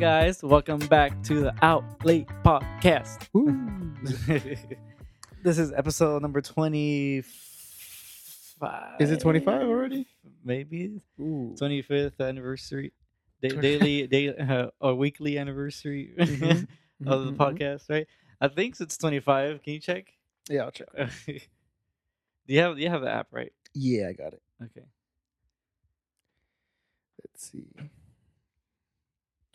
guys. Welcome back to the Out Late Podcast. This is episode number 25. Is it 25 already? Maybe. Ooh. 25th anniversary. Da- daily, day, uh, or weekly anniversary Mhm. of the Mhm. podcast, right? I think it's 25. Can you check? Yeah, I'll check. do you have do you have the app, right? Yeah, I got it. Okay. Let's see.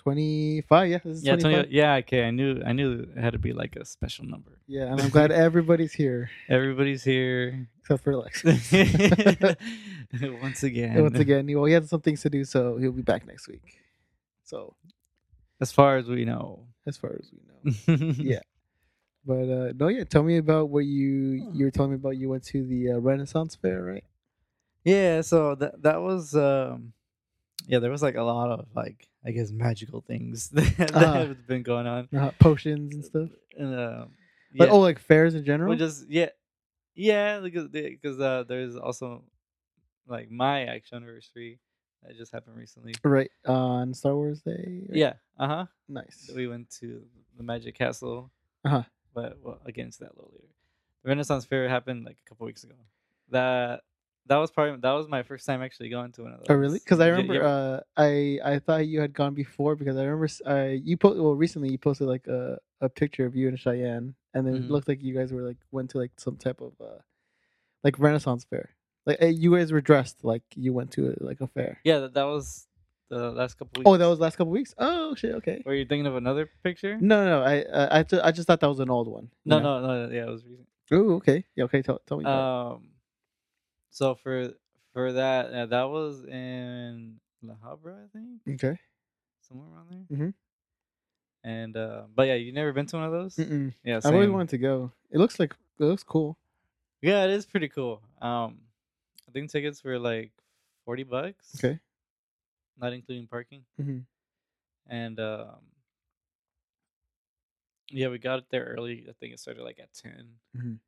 25. Yeah, this is Yeah, 25. 20, yeah, okay. I knew I knew it had to be like a special number. Yeah, and I'm glad everybody's here Everybody's here. except for Lex. Once again. Once again, well, he had some things to do, so he'll be back next week. So, As far as we know. as far as we know. Yeah. But uh no, yeah, tell me about what you you were telling me about. You went to the uh, Renaissance Fair, right? Yeah, so that that was um yeah, there was like a lot of like I guess magical things that, that Uh-huh. have been going on. Uh, potions and stuff. And um Like, yeah, oh, like fairs in general. well, just yeah. Yeah, because because uh there's also like my actual anniversary that just happened recently. right on Star Wars Day. Yeah, uh-huh. nice. we went to the Magic Castle. Uh-huh. But well, I'll that a little later. The Renaissance Fair happened like a couple weeks ago. That that was probably that was my first time actually going to one of those. Oh really? Because I remember yeah. uh, I I thought you had gone before because I remember uh, you put well recently you posted like a, a picture of you and Cheyenne and then Mhm. it looked like you guys were like went to like some type of uh like Renaissance fair. Like uh, you guys were dressed like you went to a, like a fair. yeah, that, that was the last couple weeks. Oh, that was last couple weeks. Oh shit. Okay. Were you thinking of another picture? No, no, no. I uh, I ju- I just thought that was an old one. no, know? no, no. Yeah, it was recent. Oh, okay. Yeah. Okay. Tell tell me. Um, so for for that, uh, that was in La Habra, I think, okay. somewhere around there. Mhm. And uh, but yeah, you never been to one of those? Mm-mm. Yeah, I always wanted to go. It looks like it looks cool. Yeah, it is pretty cool. Um, I think tickets were like forty bucks. Okay. Not including parking. hmm And um, yeah, we got there early. I think it started like at 10 Mhm.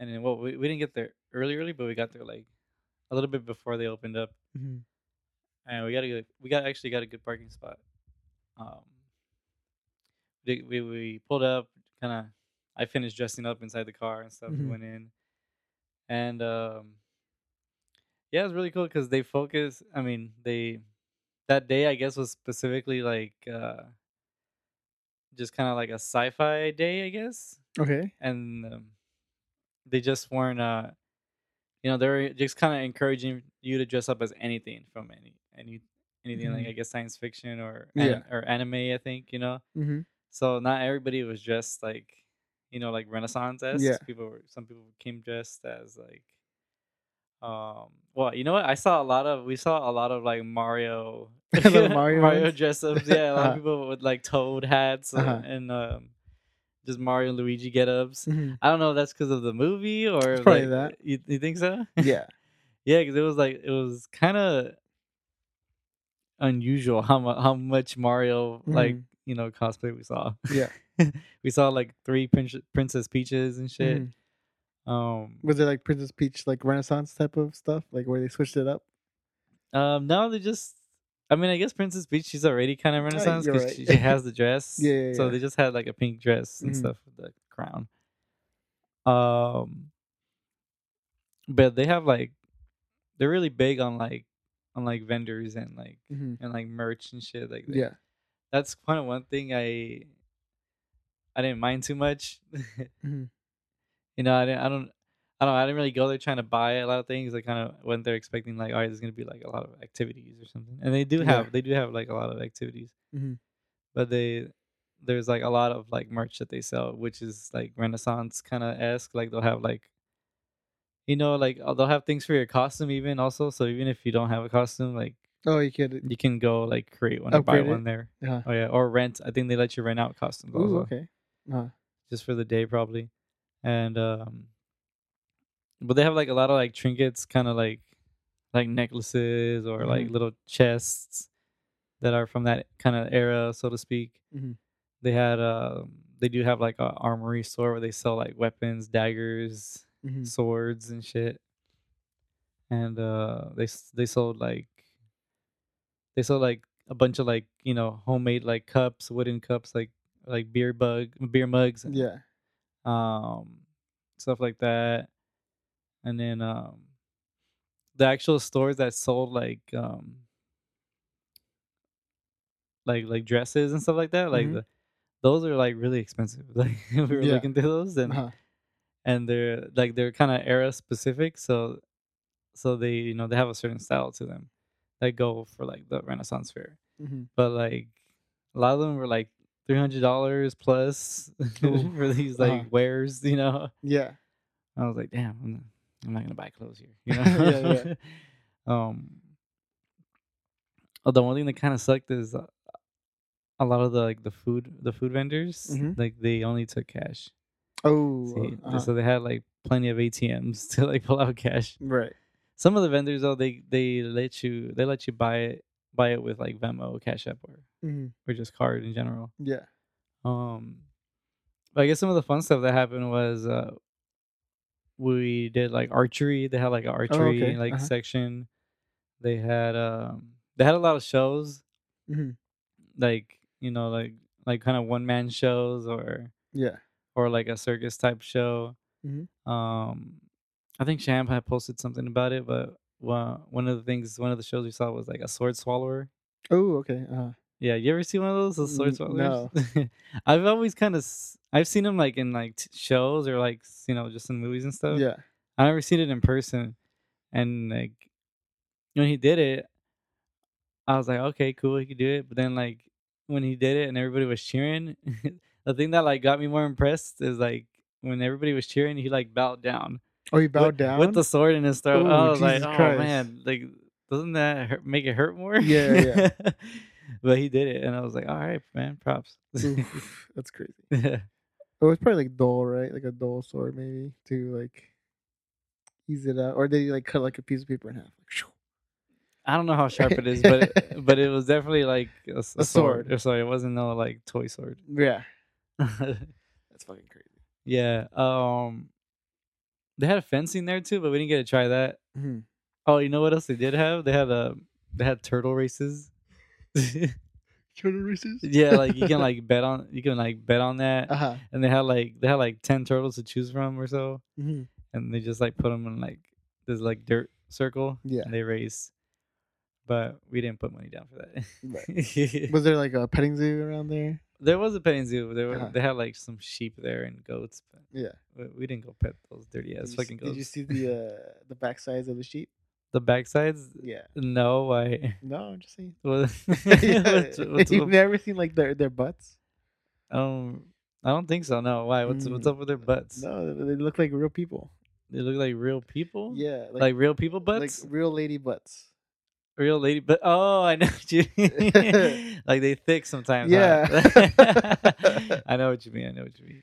And then well, we we didn't get there early, early, but we got there like a little bit before they opened up, hmm and we got a good, we got actually got a good parking spot. Um, we we, we pulled up, kind of. I finished dressing up inside the car and stuff. We Mhm. went in, and um, yeah, it was really cool because they focus. I mean, they that day I guess was specifically like uh, just kind of like a sci-fi day, I guess, Okay. and um, they just weren't. Uh, you know, they were just kind of encouraging you to dress up as anything from any any anything like Mhm. I guess science fiction or Yeah. anim- or anime. I think you know. hmm So not everybody was dressed like, you know, like Renaissance esque. Yeah. People were some people came dressed as like um well, you know what? I saw a lot of we saw a lot of like Mario Mario Mario dress ups. Yeah, a lot Uh-huh. of people with like toad hats uh, Uh-huh. and um just Mario and Luigi get ups. hmm I don't know if that's because of the movie or probably like, that. You, you think so? Yeah. yeah, because it was like it was kind of unusual how mu- how much Mario like Mhm. you know cosplay we saw. Yeah. we saw like three Prin- Princess Peaches and shit. Mhm. Um, Was it like Princess Peach, like Renaissance type of stuff, like where they switched it up? um, now they just. I mean, I guess Princess Peach she's already kind of Renaissance because right. she, she has the dress. Yeah, yeah, So yeah. they just had like a pink dress and Mhm. stuff with the crown. Um, but they have like, they're really big on like, on like vendors and like hmm and like merch and shit. Like Yeah. that's kind of one thing I I didn't mind too much. Mhm. You know, I didn't I don't I don't know. I didn't really go there trying to buy a lot of things. I kind of went there expecting like, all right, there's gonna be like a lot of activities or something, and they do Yeah. have they do have like a lot of activities, Mhm. but they there's like a lot of like merch that they sell, which is like Renaissance kind of esque. Like they'll have like you know like uh, they'll have things for your costume even also. So even if you don't have a costume, like Oh, you can you can go like create one or buy it? one there. Yeah. Oh yeah, or rent. I think they let you rent out costumes also, okay. Uh, just for the day probably. And um, but they have like a lot of like trinkets, kind of like like necklaces or like Mhm. little chests that are from that kind of era, so to speak. Mhm. They had um, they do have like a armory store where they sell like weapons, daggers, mhm. swords, and shit. And uh, they they sold like they sold like a bunch of like you know homemade like cups, wooden cups, like like beer bug beer mugs, and, Yeah. um, stuff like that, and then um, the actual stores that sold like um, like like dresses and stuff like that, like Mhm. the, those are like really expensive. Like we were Yeah. looking through those and Uh-huh. and they're like they're kind of era specific so so they you know they have a certain style to them that go for like the renaissance fair hmm but like a lot of them were like $300 plus for these like uh-huh. wares you know Yeah. i was like damn i'm not, gonna buy clothes here you know Yeah, yeah. um oh, the one thing that kind of sucked is uh, a lot of the like the food the food vendors Mhm. like they only took cash Oh. See, uh-huh. so they had like plenty of ATMs to like pull out cash. Right. Some of the vendors though they they let you they let you buy it buy it with like Venmo, Cash App, or hmm or just card in general. Yeah. Um, but I guess some of the fun stuff that happened was uh we did like archery. They had like an archery Oh, okay, like uh-huh. section. They had um they had a lot of shows hmm like you know like like kind of one man shows or Yeah. or like a circus type show. Mhm. Um, I think Sham had posted something about it, but one one of the things, one of the shows we saw was like a sword swallower. Oh. Okay. Uh-huh. Yeah, you ever see one of those, those sword swallowers? I've always kind of, I've seen them like in like t- shows or like you know just in movies and stuff. Yeah. I never seen it in person, and like when he did it, I was like, okay, cool, he could do it. But then like when he did it and everybody was cheering, the thing that like got me more impressed is like when everybody was cheering, he like bowed down Oh, he bowed with, down with the sword in his throat. Ooh, I was like, Jesus oh Christ. man, like doesn't that hurt, make it hurt more? Yeah, yeah. but he did it, and I was like, all right, man, props. Oof, that's crazy. yeah. Oh, it's probably like dull, right? Like a dull sword, maybe to like ease it out, or did he like cut like a piece of paper in half. Like. I don't know how sharp it is, but it, but it was definitely like a sword. sword. Or sorry, it wasn't no like toy sword. Yeah, that's fucking crazy. yeah. Um, they had a fencing there too, but we didn't get to try that. Mhm. Oh, you know what else they did have? They had a they had turtle races. Turtle races. yeah, like you can like bet on you can like bet on that, Uh huh. and they had like they had like ten turtles to choose from or so, hmm and they just like put them in like this like dirt circle. Yeah. and they race. But we didn't put money down for that. Right. Was there like a petting zoo around there? There was a petting zoo. There were, Uh-huh. they had like some sheep there and goats, but Yeah. we, we didn't go pet those dirty ass fucking goats. did you see the uh, the backsides of the sheep? The backsides? Yeah. No, why? No, I'm just saying. What- what's, what's You've up? never seen like their their butts? Um, I don't think so. No, why? What's what's Mm, up with their butts? No, they look like real people. They look like real people. Yeah, like, like real people butts. like real lady butts. real lady, but oh, I know what you mean. like they thick sometimes. huh? Yeah. I know what you mean. I know what you mean.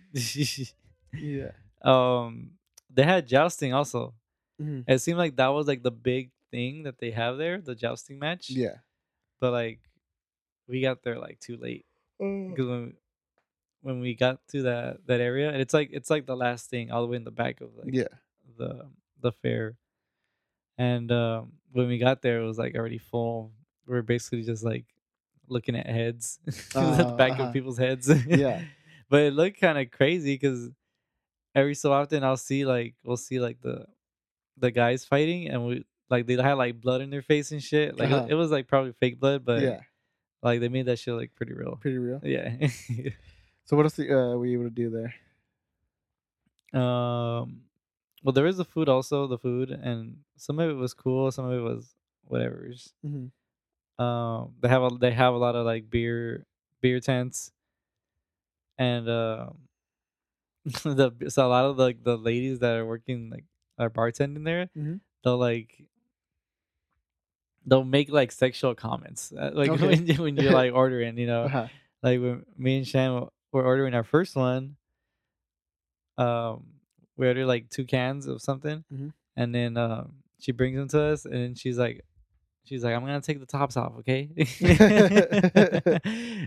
Yeah. um, they had jousting also. Mhm. It seemed like that was like the big thing that they have there, the jousting match. Yeah. But like, we got there like too late because when when we got to that that area, and it's like it's like the last thing all the way in the back of like Yeah. the the fair. And um, when we got there, it was like already full. We were basically just like looking at heads, at the back uh-huh. of people's heads. Yeah. but it looked kind of crazy because every so often I'll see like we'll see like the the guys fighting, and we like they had like blood in their face and shit. Like it- Uh-huh. it, was like probably fake blood, but yeah. like they made that shit like pretty real. Pretty real. Yeah. So what else uh, were you able to do there? Um, well, there is the food also, the food, and some of it was cool, some of it was whatever's. Mm-hmm. Um, they have a they have a lot of like beer beer tents, and um, the so a lot of like the ladies that are working like are bartending there, Mhm. they'll like they'll make like sexual comments uh, like Okay. when you- when you're like ordering, you know Uh-huh. like when me and Shan were ordering our first one, um, we ordered like two cans of something, Mhm. and then um, she brings them to us, and then she's like, she's like, I'm gonna take the tops off, okay? and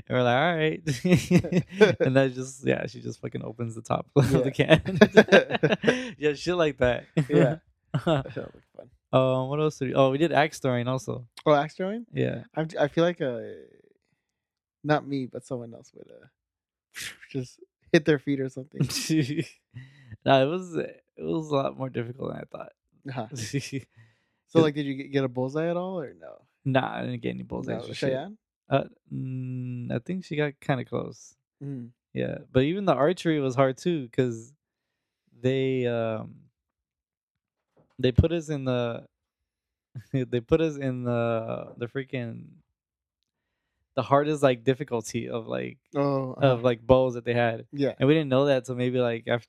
we're like, all right, and that just yeah, she just fucking opens the top of the can, yeah, shit like that, Yeah. That sounds fun. Um, what else? Did we, oh, we did axe throwing also. Oh, axe throwing. Yeah. I'm, I feel like uh, not me, but someone else would uh, just hit their feet or something. no, it was it was a lot more difficult than I thought. Uh-huh. So, like, did you get- a bullseye at all, or no? Nah, I didn't get any bullseyes. no. Cheyenne. Uh, mm, I think she got kind of close. Mm. Yeah, but even the archery was hard too because they um they put us in the they put us in the the freaking the hardest like difficulty of like Oh, of uh-huh. like bows that they had, yeah. and we didn't know that. So maybe like after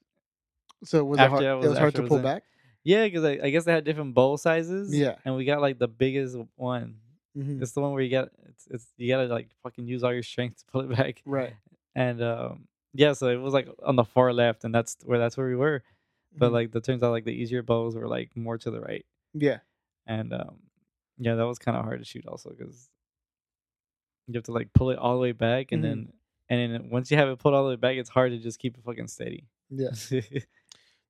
So was it hard? It was- was hard to pull in- back. Yeah, because I, I guess they had different bow sizes. Yeah. and we got like the biggest one. Mhm. It's the one where you got it's, it's you gotta like fucking use all your strength to pull it back. Right. and um yeah so it was like on the far left and that's where that's where we were but Mhm. like it turns out like the easier bows were like more to the right yeah. and um yeah that was kind of hard to shoot also because you have to like pull it all the way back and Mhm. then and then once you have it pulled all the way back it's hard to just keep it fucking steady Yeah.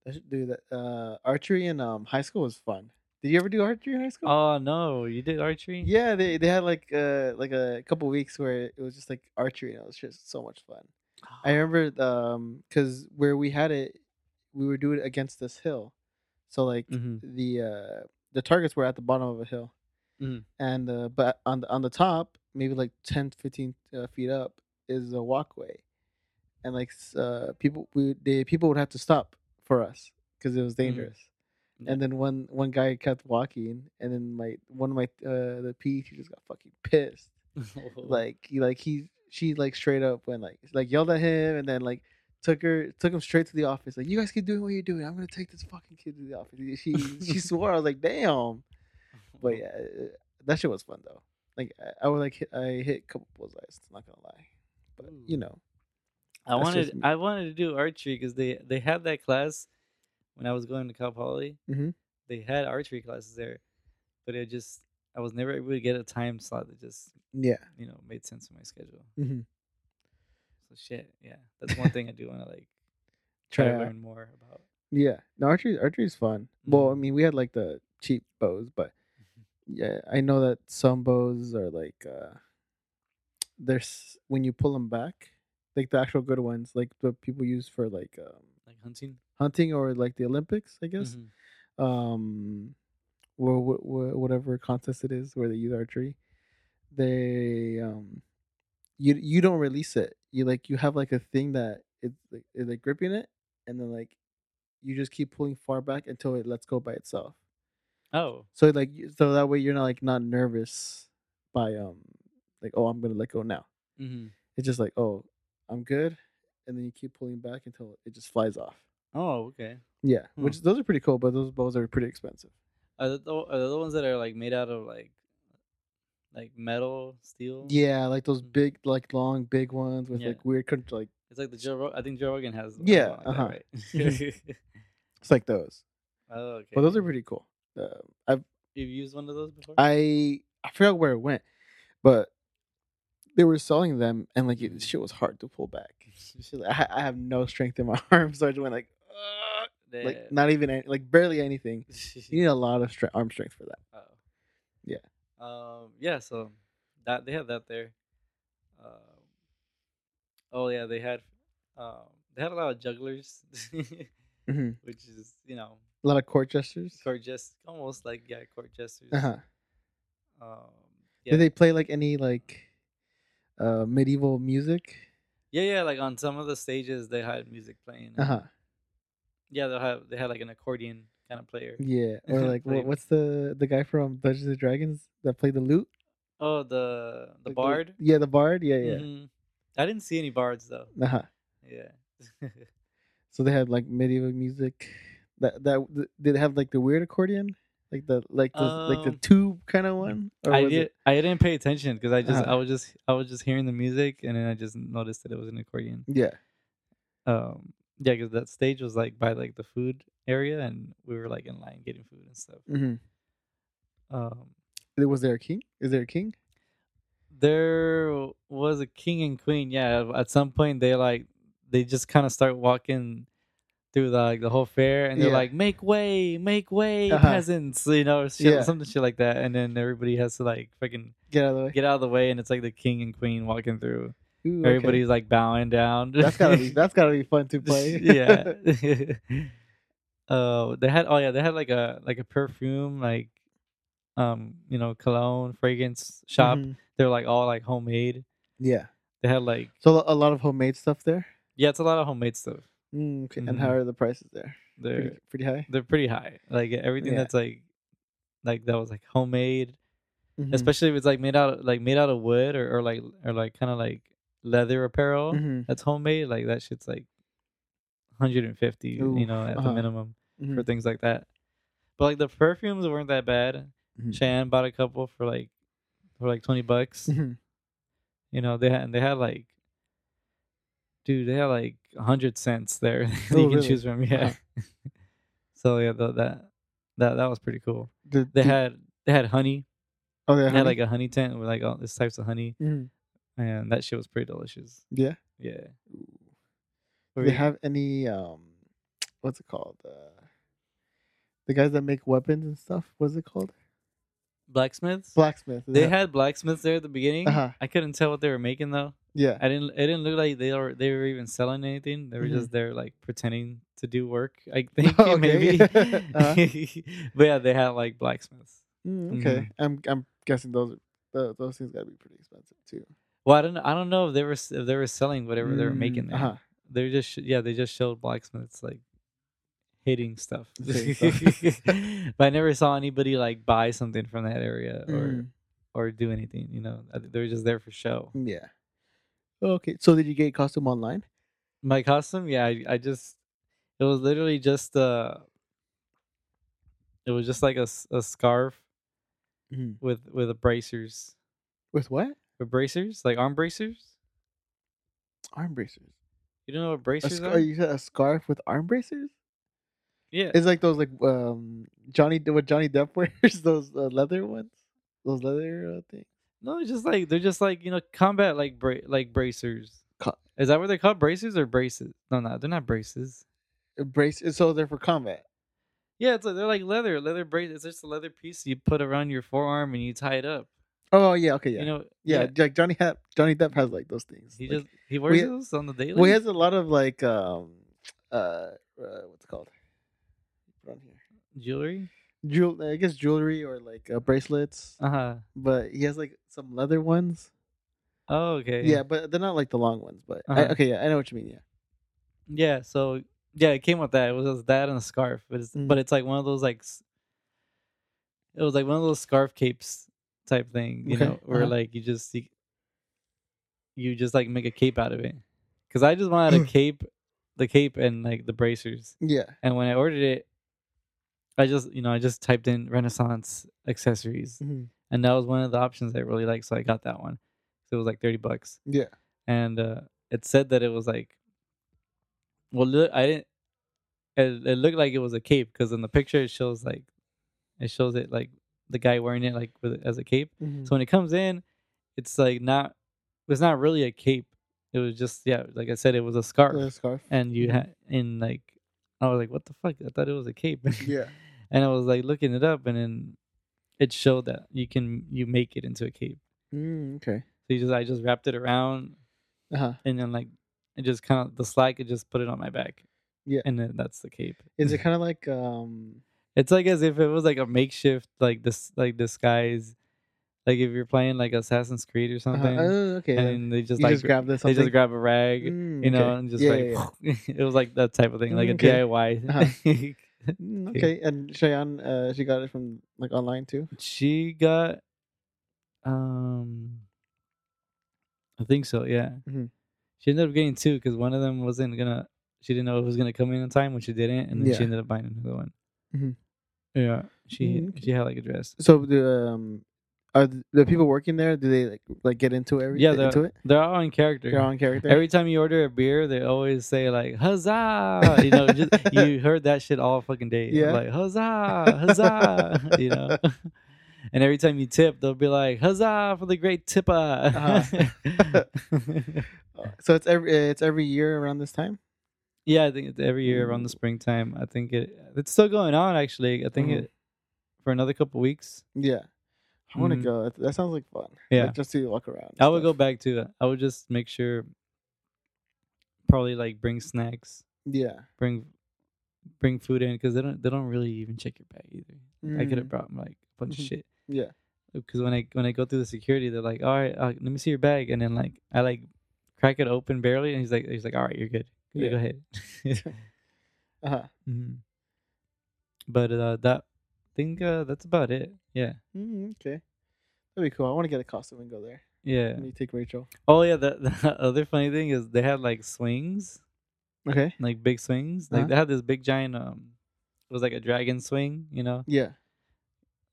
I should do that. Uh, archery in um high school was fun. Did you ever do archery in high school? oh no you did archery Yeah, they they had like uh like a couple weeks where it was just like archery and it was just so much fun. I remember um because where we had it, we were doing it against this hill, so like Mhm. the uh the targets were at the bottom of a hill, Mhm. and uh, but on the on the top, maybe like 10, 15 uh, feet up, is a walkway, and like uh people we they people would have to stop for us because it was dangerous. Yeah. And then one one guy kept walking, and then my one of my uh the PE teachers got fucking pissed. Like he like he she like straight up went like like yelled at him and then like took her took him straight to the office like you guys keep doing what you're doing. I'm gonna take this fucking kid to the office. She she swore. I was like damn. But yeah uh, that shit was fun though. Like i, I would like hit, i hit a couple bullseyes not gonna lie. But you know I That's wanted just. I wanted to do archery because they they had that class when I was going to Cal Poly. Mhm. They had archery classes there, but it just I was never able to get a time slot that just yeah you know made sense in my schedule. hmm So shit, yeah, that's one thing I do want to like try try to out. learn more about. yeah no archery archery is fun well i Mhm. mean we had like the cheap bows but yeah i know that some bows are like uh there's when you pull them back like the actual good ones like the people use for like um Like hunting. hunting or like the olympics i guess. Mhm. um or wh- wh- whatever contest it is where they use archery they um you you don't release it. You like you have like a thing that it's like, is like gripping it and then like you just keep pulling far back until it lets go by itself. Oh, so like so that way you're not like not nervous by um like oh i'm gonna let go now. Hmm it's just like oh i'm good and then you keep pulling back until it just flies off oh, okay. yeah Hmm. which those are pretty cool but those bows are pretty expensive Are the, are the ones that are like made out of like like metal, steel? yeah like those Mm. big like long big ones with Yeah. like weird like It's like the Joe. Rog- I think Joe Rogan has. Yeah, like uh-huh. right? it's like those oh, okay. but those are pretty cool uh, i've You've used one of those before? i i forgot where it went but they were selling them and like it, Mhm. shit was hard to pull back I, I have no strength in my arms so i just went like "Ugh," like not even any, like barely anything you need a lot of arm strength for that Oh. Yeah. Um. Yeah. So that they have that there. Um. Oh yeah, they had. Um. They had a lot of jugglers, hmm which is you know a lot of court gestures court just almost like yeah court jesters. uh-huh Um. Yeah. did they play like any like uh medieval music yeah. Yeah. Like on some of the stages, they had music playing. uh-huh Yeah. They have they had like an accordion kind of player. yeah or like what, what's the the guy from dungeons and dragons that played the lute Oh, the the Like bard. yeah the bard yeah yeah Mhm. I didn't see any bards though. uh-huh Yeah. So they had like medieval music. That that did it have like the weird accordion, like the like the like the Um, tube kind of one. I did. it- I didn't pay attention because I just Uh-huh. I was just I was just hearing the music and then I just noticed that it was an accordion. Yeah. Um, yeah, because that stage was like by like the food area and we were like in line getting food and stuff. hmm Um, Was there a king? Is there a king? there was a king and queen. Yeah, at some point they like they just kind of start walking through the like the whole fair, and they're Yeah. like, "Make way, make way, Uh-huh. peasants!" You know, shit, Yeah. something shit like that, and then everybody has to like freaking Get out of the way. get out of the way, and it's like the king and queen walking through. Ooh, okay. Everybody's like bowing down. That's gotta be that's gotta be fun to play. yeah. uh, they had oh yeah, they had like a like a perfume like, um, you know, cologne fragrance shop. Mhm. They're like all like homemade. Yeah. They had like So a lot of homemade stuff there. yeah, it's a lot of homemade stuff. Mm, okay. And how are the prices there? They're Pretty, pretty high. they're pretty high. Like everything Yeah. that's like like that was like homemade, Mhm. especially if it's like made out like made out of wood or, or like or like kind of like leather apparel Mhm. that's homemade. Like that shit's like 150, you know, at uh-huh. the minimum for Mhm. things like that. But like the perfumes weren't that bad. Cheyenne bought a couple for like for like 20 bucks. Mhm. You know, they had they had like dude, they had like 100 scents there that Oh, you can really? choose from. Yeah. so yeah, the, that that that was pretty cool. Did- They did- had they had honey. oh they They had had like a honey tent with like all these types of honey, Mhm. and that shit was pretty delicious. yeah. Yeah. Do they have any um, what's it called? Uh, the guys that make weapons and stuff. What's it called? Blacksmiths? Blacksmith. they yeah. had blacksmiths there at the beginning. Uh-huh. I couldn't tell what they were making though. Yeah. I didn't. It didn't look like they were. They were even selling anything. They were Mhm. just there, like pretending to do work. I think Okay. maybe. Uh-huh. but yeah, they had like blacksmiths. Mm, okay. Mhm. I'm I'm guessing those those, those things gotta be pretty expensive too. Well, I don't. I don't know if they were if they were selling whatever they were making Mm, there. uh-huh. They were just yeah. They just showed blacksmiths like hitting stuff. Stuff. but I never saw anybody like buy something from that area or Mm, or do anything. You know, they were just there for show. yeah. Okay. So did you get costume online? My costume, yeah, I, I just it was literally just uh it was just like a, a scarf Mhm. with with a bracers. With what? With bracers? Like arm bracers? Arm bracers. You don't know what bracers scar- are? you said a scarf with arm bracers? Yeah. It's like those like um Johnny what Johnny Depp wears those uh, leather ones, those leather uh, things. No, it's just like they're just like, you know, combat like bra- like bracers. Co- Is that what they're called? Bracers or braces? No, no, they're not braces. Uh, Brace. So they're for combat. Yeah, it's like they're like leather, leather brace. It's just a leather piece you put around your forearm and you tie it up. Oh yeah, okay, yeah, You know, yeah. Like Johnny Depp, Johnny Depp has like those things. He Like, just he wears we- those on the daily. well, he has a lot of like um uh, uh what's it called? Put on here. jewelry. Jewel, I guess jewelry or like uh, bracelets, Uh huh. but he has like some leather ones. Oh, okay. Yeah, but they're not like the long ones. But Uh-huh. okay, yeah, I know what you mean. Yeah. Yeah, so yeah, it came with that. It was that and a scarf, but it's Mm. but it's like one of those like it was like one of those scarf capes type thing, you Okay, know, where uh-huh. like you just you, you just like make a cape out of it. Cuz I just wanted a cape, the cape and like the bracers. Yeah. And when I ordered it, I just, you know, I just typed in Renaissance accessories Mhm. and that was one of the options I really liked, so I got that one. So it was like 30 bucks Yeah. and uh, it said that it was like, well, look, I didn't. It, it looked like it was a cape because in the picture it shows like, it shows it like the guy wearing it like with as a cape. Mhm. So when it comes in, it's like not, it's not really a cape. It was just yeah, like I said, it was a scarf, The scarf. and you Mhm. had in like, I was like, what the fuck? I thought it was a cape. Yeah. And I was like looking it up, and then it showed that you can you make it into a cape. Mm, okay. So you just I just wrapped it around Uh huh. and then like it just kind of the slack could just put it on my back Yeah. and then that's the cape Is it kind of like um? it's like as if it was like a makeshift like this like disguise like if you're playing like assassin's creed or uh something Oh, okay. and they just you like just grab this. they just grab a rag Mm, you know okay. and just Yeah, like yeah, it was like that type of thing like Mm, a okay. diy Uh-huh. Mm, Okay. And Cheyenne, uh, she got it from like online too. she got um i think so yeah Mhm. she ended up getting two because one of them wasn't gonna she didn't know it was gonna come in in time when she didn't and then Yeah. she ended up buying another one Mhm. yeah she Mm, okay. she had like a dress So the um, are the, people working there? Do they like like get into every yeah they're, it? they're all in character They're on character. every time you order a beer they always say like huzzah you know just you heard that shit all fucking day Yeah. like huzzah huzzah you know and every time you tip they'll be like huzzah for the great tipper Uh, so it's every it's every year around this time. Yeah, I think it's every year around the springtime. I think it it's still going on actually. I think Mhm. it for another couple weeks. Yeah, I want to Mhm. go. That- That sounds like fun. Yeah. like, just to walk around. I would go back to it. I would just make sure probably like bring snacks, Yeah, bring bring food in because they don't they don't really even check your bag either. I could have brought like a bunch of shit yeah. because when I when I go through the security, they're like, "All right, uh, let me see your bag," and then like I like crack it open barely, and he's like, he's like, "All right, you're good. Yeah, go ahead." Uh huh. hmm But uh, that think uh, that's about it. Yeah, Mm, okay, that'd be cool. I want to get a costume and go there. yeah. And you take Rachel. Oh yeah, the, the other funny thing is they had like swings, Okay. like big swings. Like Uh-huh. they had this big giant um, it was like a dragon swing. You know, Yeah.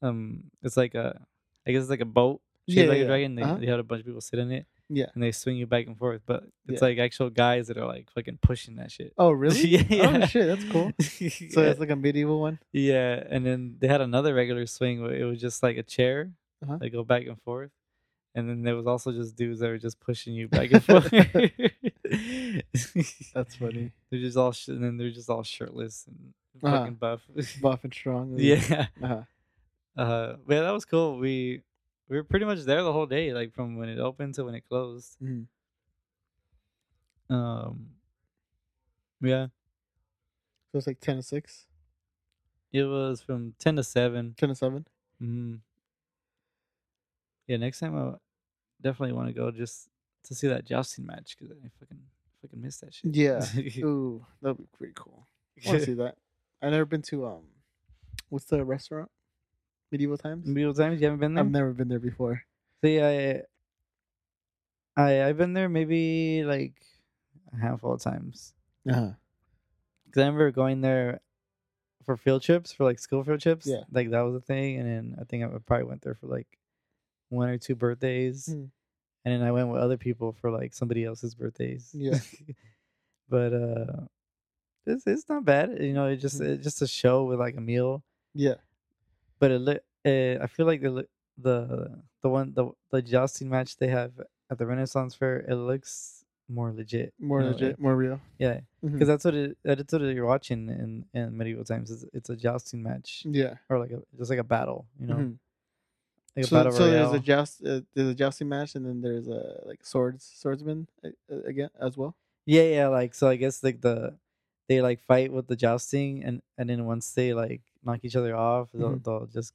um, it's like a, I guess it's like a boat shaped Yeah, like yeah, a dragon. They uh-huh. they had a bunch of people sit in it. Yeah. and they swing you back and forth. But it's Yeah. like actual guys that are like fucking pushing that shit. Oh really? yeah, Oh shit, that's cool. So yeah. it's like a medieval one. yeah, and then they had another regular swing where it was just like a chair. Uh-huh. They go back and forth. And then there was also just dudes that were just pushing you back and forth. That's funny. They're just all sh- and then they're just all shirtless and Uh-huh. fucking buff. Buff and strong. yeah. Uh-huh. Uh, but yeah, that was cool. We we were pretty much there the whole day, like from when it opened to when it closed. Mhm. Um, yeah, So it's like ten to six, it was from ten to seven. ten to seven. hmm Yeah, next time I definitely want to go just to see that jousting match because I fucking fucking missed that shit. Yeah. Ooh, that'd be pretty cool. I want to see that. I've never been to um, what's the restaurant? Medieval times. Medieval times, you haven't been there? I've never been there before. See, I, I, I've been there maybe like a handful of times. Uh huh. Cause I remember going there for field trips, for like school field trips. Yeah. like that was a thing. And then I think I probably went there for like one or two birthdays, Mm. and then I went with other people for like somebody else's birthdays. Yeah. but uh, it's it's not bad. You know, it just Mhm. it's just a show with like a meal. Yeah. But it look, uh, I feel like the the the one the the jousting match they have at the Renaissance Fair, it looks more legit. More you know, legit. it- more real. yeah, because that's what it that's what you're watching in in medieval times. It's, it's a jousting match Yeah. or like a just like a battle. You know, Mhm. like so so there's a joust. Uh, there's a jousting match, and then there's a like swords swordsman uh, uh, again as well. Yeah, yeah. Like so, I guess like the they like fight with the jousting, and and then once they like knock each other off, they'll Mhm. they'll just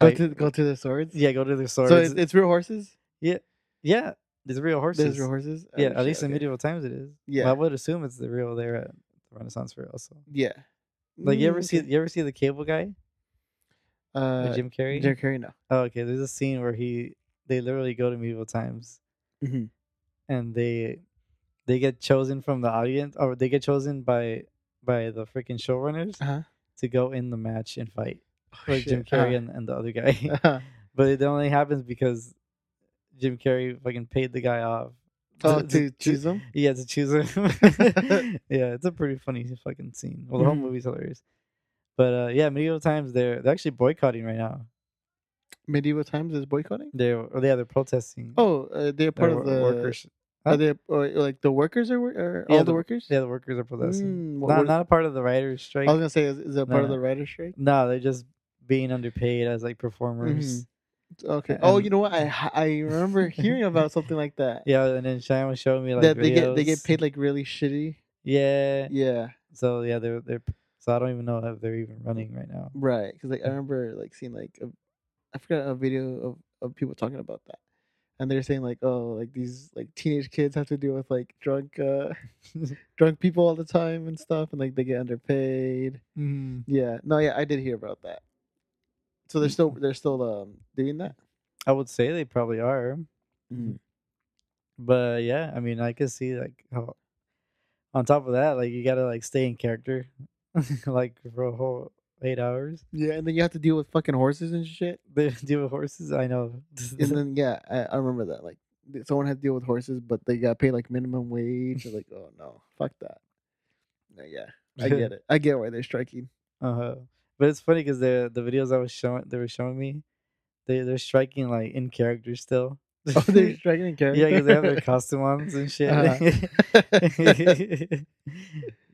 Go to go to the swords. yeah, go to the swords. So it's, it's real horses. yeah, yeah. There's real horses. There's real horses. Oh, Yeah, shit, at least in medieval times it is. Yeah. Well, I would assume it's the real there at the Renaissance Fair also. Yeah. Like you Mm, ever see you ever see the cable guy, uh, Jim Carrey? Jim Carrey? No. Oh, okay. There's a scene where he they literally go to medieval times Mm-hmm. and they they get chosen from the audience or they get chosen by by the freaking showrunners Uh-huh. to go in the match and fight Oh, like Jim Carrey uh-huh. and, and the other guy. Uh-huh. but it only happens because Jim Carrey fucking paid the guy off. Oh, to choose them. Yeah, to choose him. yeah, it's a pretty funny fucking scene. Well, the whole Mhm. movie's hilarious. But uh, yeah, medieval times they're they're actually boycotting right now. Medieval times is boycotting. They're yeah they're protesting. Oh, uh, they're part Their of the workers. Are they or, like the workers are, are Yeah, all the, the- workers? Yeah, the workers are protesting. Mm, what- not what- not a part of the writers' strike. I was gonna say, is, is it No, part of the writer's strike? No, they're just being underpaid as like performers. Okay. Oh, you know what? I I remember hearing about something like that. Yeah, and then Cheyenne was showing me like that they get they get paid like really shitty. Yeah. Yeah, So yeah, they're they're. So I don't even know if they're even running right now. right. Because like I remember like seeing like a, I forgot a video of of people talking about that, and they're saying like oh like these like teenage kids have to deal with like drunk uh drunk people all the time and stuff, and like they get underpaid. mm. Yeah. No. Yeah, I did hear about that. So they're still they're still um doing that. I would say they probably are, Mhm. but yeah, I mean, I could see like how. On top of that, like you gotta like stay in character, like for a whole eight hours. Yeah, and then you have to deal with fucking horses and shit. They deal with horses. I know. And then yeah, I, I remember that. Like someone had to deal with horses, but they got paid like minimum wage. Or like, oh no, fuck that. No, yeah, I get it. I get why they're striking. Uh huh. But it's funny because the the videos I was showing, they were showing me, they they're striking like in character still. Oh, they're striking in character. yeah, because they have their costume on and shit. Uh-huh.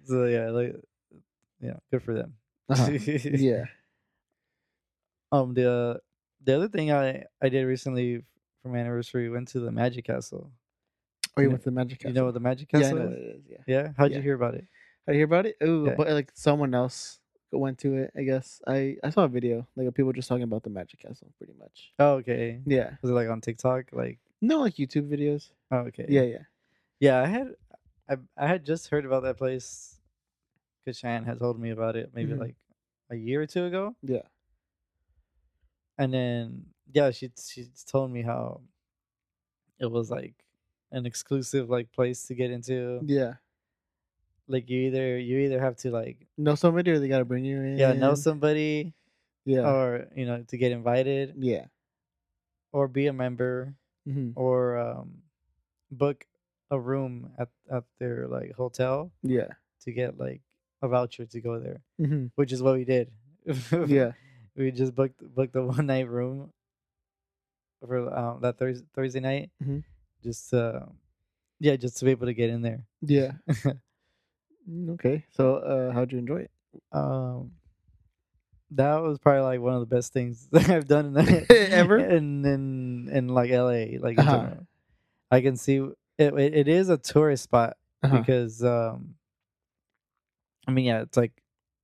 so yeah, like yeah, good for them. Uh-huh. yeah. Um, the the other thing I I did recently for my anniversary went to the Magic Castle. Oh, you You went to the Magic Castle. You know what the Magic yeah, I Castle know what is? it is. Yeah. Yeah, how'd Yeah. you hear about it? How'd you hear about it? Oh, Yeah. but like someone else went to it. I guess I I saw a video like of people just talking about the Magic Castle, pretty much. Oh, okay. Yeah. Was it like on TikTok? Like, No, like YouTube videos. oh, okay. Yeah, yeah. Yeah, I had I I had just heard about that place because Cheyenne had told me about it maybe Mhm. like a year or two ago, Yeah. and then yeah, she she told me how it was like an exclusive like place to get into. Yeah. Like you either you either have to like Know somebody or they gotta bring you in. yeah know somebody Yeah. or you know to get invited yeah. or be a member hmm or um book a room at at their like hotel Yeah. to get like a voucher to go there. hmm which is what we did. Yeah. we just booked booked a one night room for um, that Thursday Thursday night. Mhm. Just uh, yeah, just to be able to get in there. Yeah. Mm, okay. So, uh, how'd you enjoy it? um, that was probably like one of the best things that I've done in Ever? in in in like LA. Like Uh-huh. I can see it, it. It is a tourist spot Uh-huh. because um, I mean yeah, it's like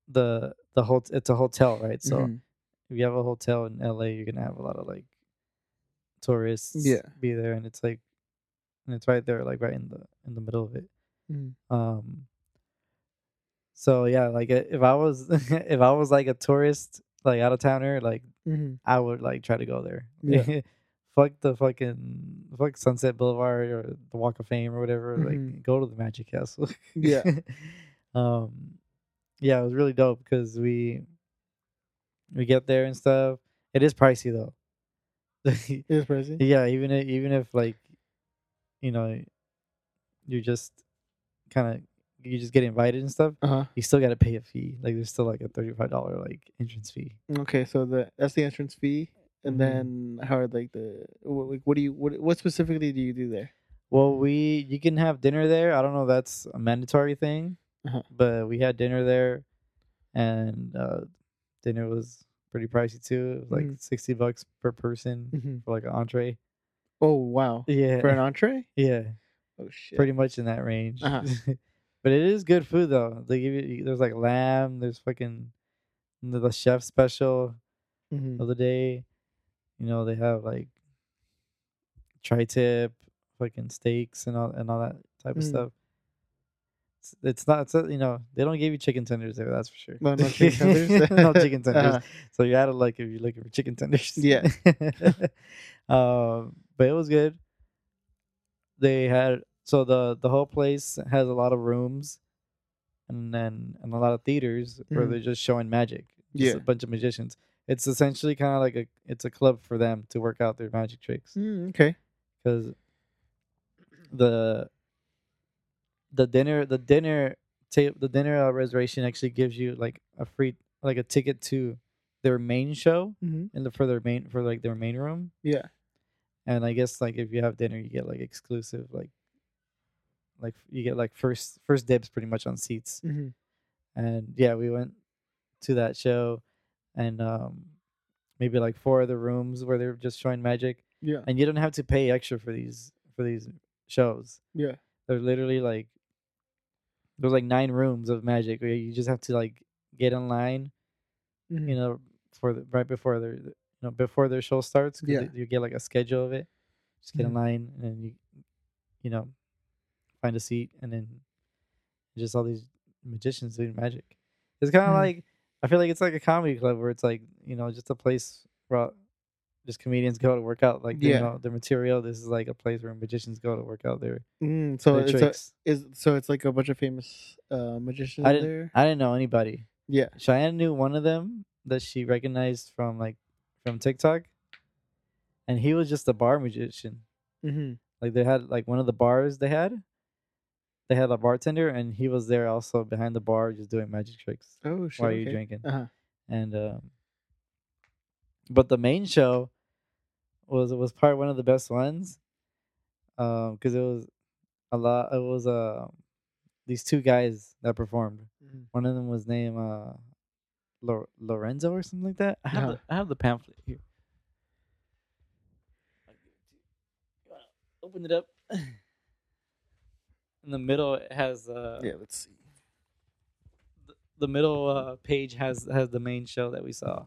the the whole it's a hotel, right? So. Mhm. if you have a hotel in LA, you're gonna have a lot of like tourists Yeah. be there, and it's like, and it's right there, like right in the in the middle of it. Mhm. Um. So yeah, like i- if I was if I was like a tourist, like out of towner, like Mhm. I would like try to go there. Yeah. fuck the fucking fuck Sunset Boulevard or the Walk of Fame or whatever. Mhm. Like go to the Magic Castle. Yeah. um. Yeah, it was really dope because we we get there and stuff. It is pricey though. It was crazy. yeah, even if, even if like you know you just kind of you just get invited and stuff, Uh huh. you still got to pay a fee. Like there's still like a thirty five dollar like entrance fee. Okay, so the that's the entrance fee, and Mhm. then how are like the what, like what do you what what specifically do you do there? Well, we you can have dinner there. I don't know if that's a mandatory thing, Uh-huh. but we had dinner there, and uh, dinner was pretty pricey too. It was like Mhm. sixty bucks per person Mm-hmm. for like an entree. Oh wow, Yeah, for an entree? yeah, Oh shit. pretty much in that range. Uh-huh. but it is good food though. They give you there's like lamb. There's fucking the chef special Mhm. of the day. You know they have like tri-tip, fucking steaks and all and all that type of Mm. stuff. It's, it's not. It's you know they don't give you chicken tenders there. That's for sure. No, no chicken tenders? no chicken tenders. Uh-huh. So you had to like if you're looking for chicken tenders. Yeah. um, but it was good. They had so the the whole place has a lot of rooms, and then and a lot of theaters where Mhm. they're just showing magic. Just Yeah. a bunch of magicians. It's essentially kind of like a it's a club for them to work out their magic tricks Mm, okay. because the the dinner the dinner the dinner uh, reservation actually gives you like a free like a ticket to their main show Mm-hmm. in the for their main for like their main room Yeah. and i guess like if you have dinner you get like exclusive like like you get like first first dibs pretty much on seats Mm-hmm. and yeah we went to that show and um maybe like four other rooms where they're just showing magic Yeah. and you don't have to pay extra for these for these shows Yeah. they're literally like there's like nine rooms of magic where you just have to like get in line Mhm. you know for the, right before their you know before their show starts Yeah. you- you get like a schedule of it just get Mhm. in line and you you know find a seat and then just all these magicians doing magic it's kind of Mhm. like i feel like it's like a comedy club where it's like you know just a place where just comedians go to work out like Yeah. you know their material this is like a place where magicians go to work out their, Mm, so their it's a, is so it's like a bunch of famous uh magicians I didn't, there. I didn't know anybody Yeah. Cheyenne knew one of them that she recognized from like from TikTok, and he was just a bar magician. Mm-hmm. Like they had like one of the bars they had, they had a bartender, and he was there also behind the bar just doing magic tricks Oh shit. while okay. you're drinking. Uh-huh. And um, but the main show was was probably one of the best ones, um, because it was a lot. It was uh, these two guys that performed. Mhm. One of them was named uh, Lo- Lorenzo or something like that. I have Uh-huh. the, I have the pamphlet here. I'll give it to you. You wanna Open it up. In the middle, it has uh, Yeah, let's see. the, the middle uh, page has has the main show that we saw.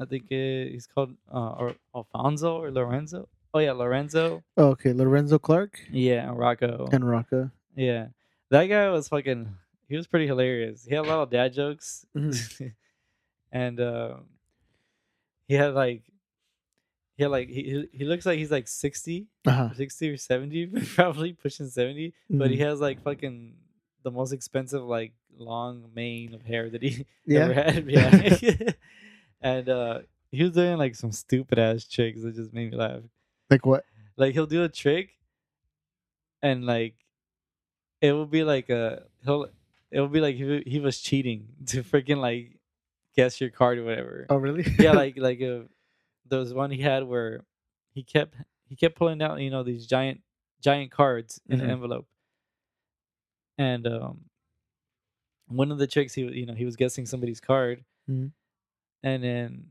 I think it, he's called uh, or Alfonso or Lorenzo. Oh yeah, Lorenzo. Oh, okay, Lorenzo Clark Yeah, and Rocco. and Rocco. Yeah, that guy was fucking. He was pretty hilarious. He had a lot of dad jokes, Mhm. and um, he had like, he had like he he- looks like he's like 60, Uh-huh. 60 or seventy, probably pushing seventy. But he Mhm. has like fucking the most expensive like long mane of hair that he yeah. ever had. Yeah, and uh, he was doing like some stupid ass tricks that just made me laugh like what? like he'll do a trick and like it will be like a he'll it will be like he, he was cheating to freaking like guess your card or whatever Oh, really? yeah like like uh, there was one he had where he kept he kept pulling out you know these giant giant cards in Mhm. an envelope and um one of the tricks he you know he was guessing somebody's card Mhm. And then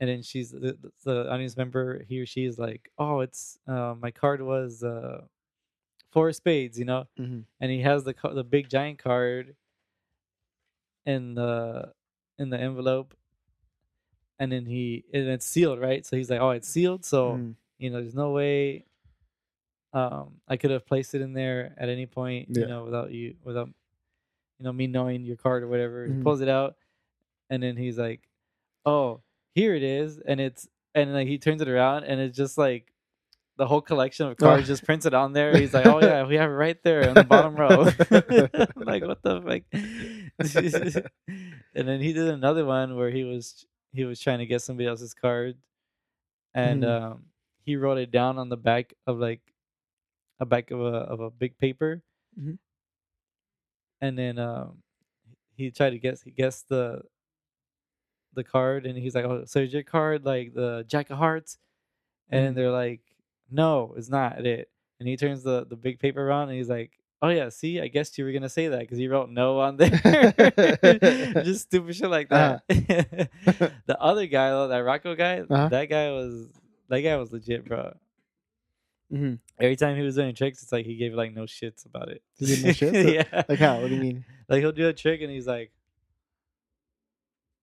and then she's the, the- audience member he or she is like oh it's uh my card was uh four spades you know Mhm. and he has the the big giant card in the in the envelope and then he and it's sealed right so he's like oh it's sealed so Mhm. you know there's no way um i could have placed it in there at any point Yeah. you know without you without you know me knowing your card or whatever he Mhm. pulls it out and then he's like oh here it is and it's and like he turns it around and it's just like the whole collection of cards just printed on there he's like oh yeah we have it right there on the bottom row like what the fuck and then he did another one where he was he was trying to get somebody else's card and Mhm. um he wrote it down on the back of like a back of a of a big paper Mhm. and then um he tried to guess he guessed the the card and he's like oh so is your card like the jack of hearts and Mhm. they're like no it's not it and he turns the the big paper around and he's like oh yeah see i guessed you were gonna say that because he wrote no on there just stupid shit like that the other guy though that rocco guy Uh-huh. that guy was that guy was legit bro Mhm. every time he was doing tricks it's like he gave like no shits about it He no shits? yeah Like how? What do you mean? like he'll do a trick and he's like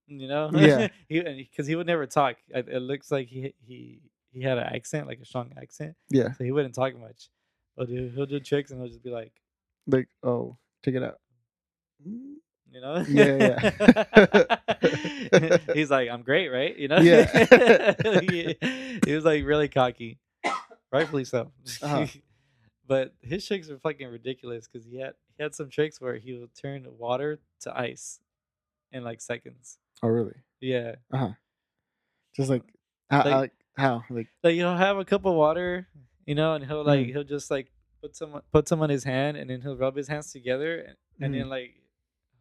you know? Yeah. he because he would never talk. It, it looks like he he he had an accent like a strong accent. Yeah. so he wouldn't talk much. But he'll, he'll do tricks and he'll just be like Like, oh, check it out. you know? Yeah, yeah. He's like i'm great right? You know? Yeah. he, he was like really cocky. Rightfully so. Uh-huh. but his tricks were fucking ridiculous because he had he had some tricks where he would turn water to ice in like seconds Oh, really? yeah Uh huh. Just like how? Like- Like, how? Like, like he'll have a cup of water you know and he'll like Mm. he'll just like put some put some on his hand and then he'll rub his hands together and, and Mhm. then like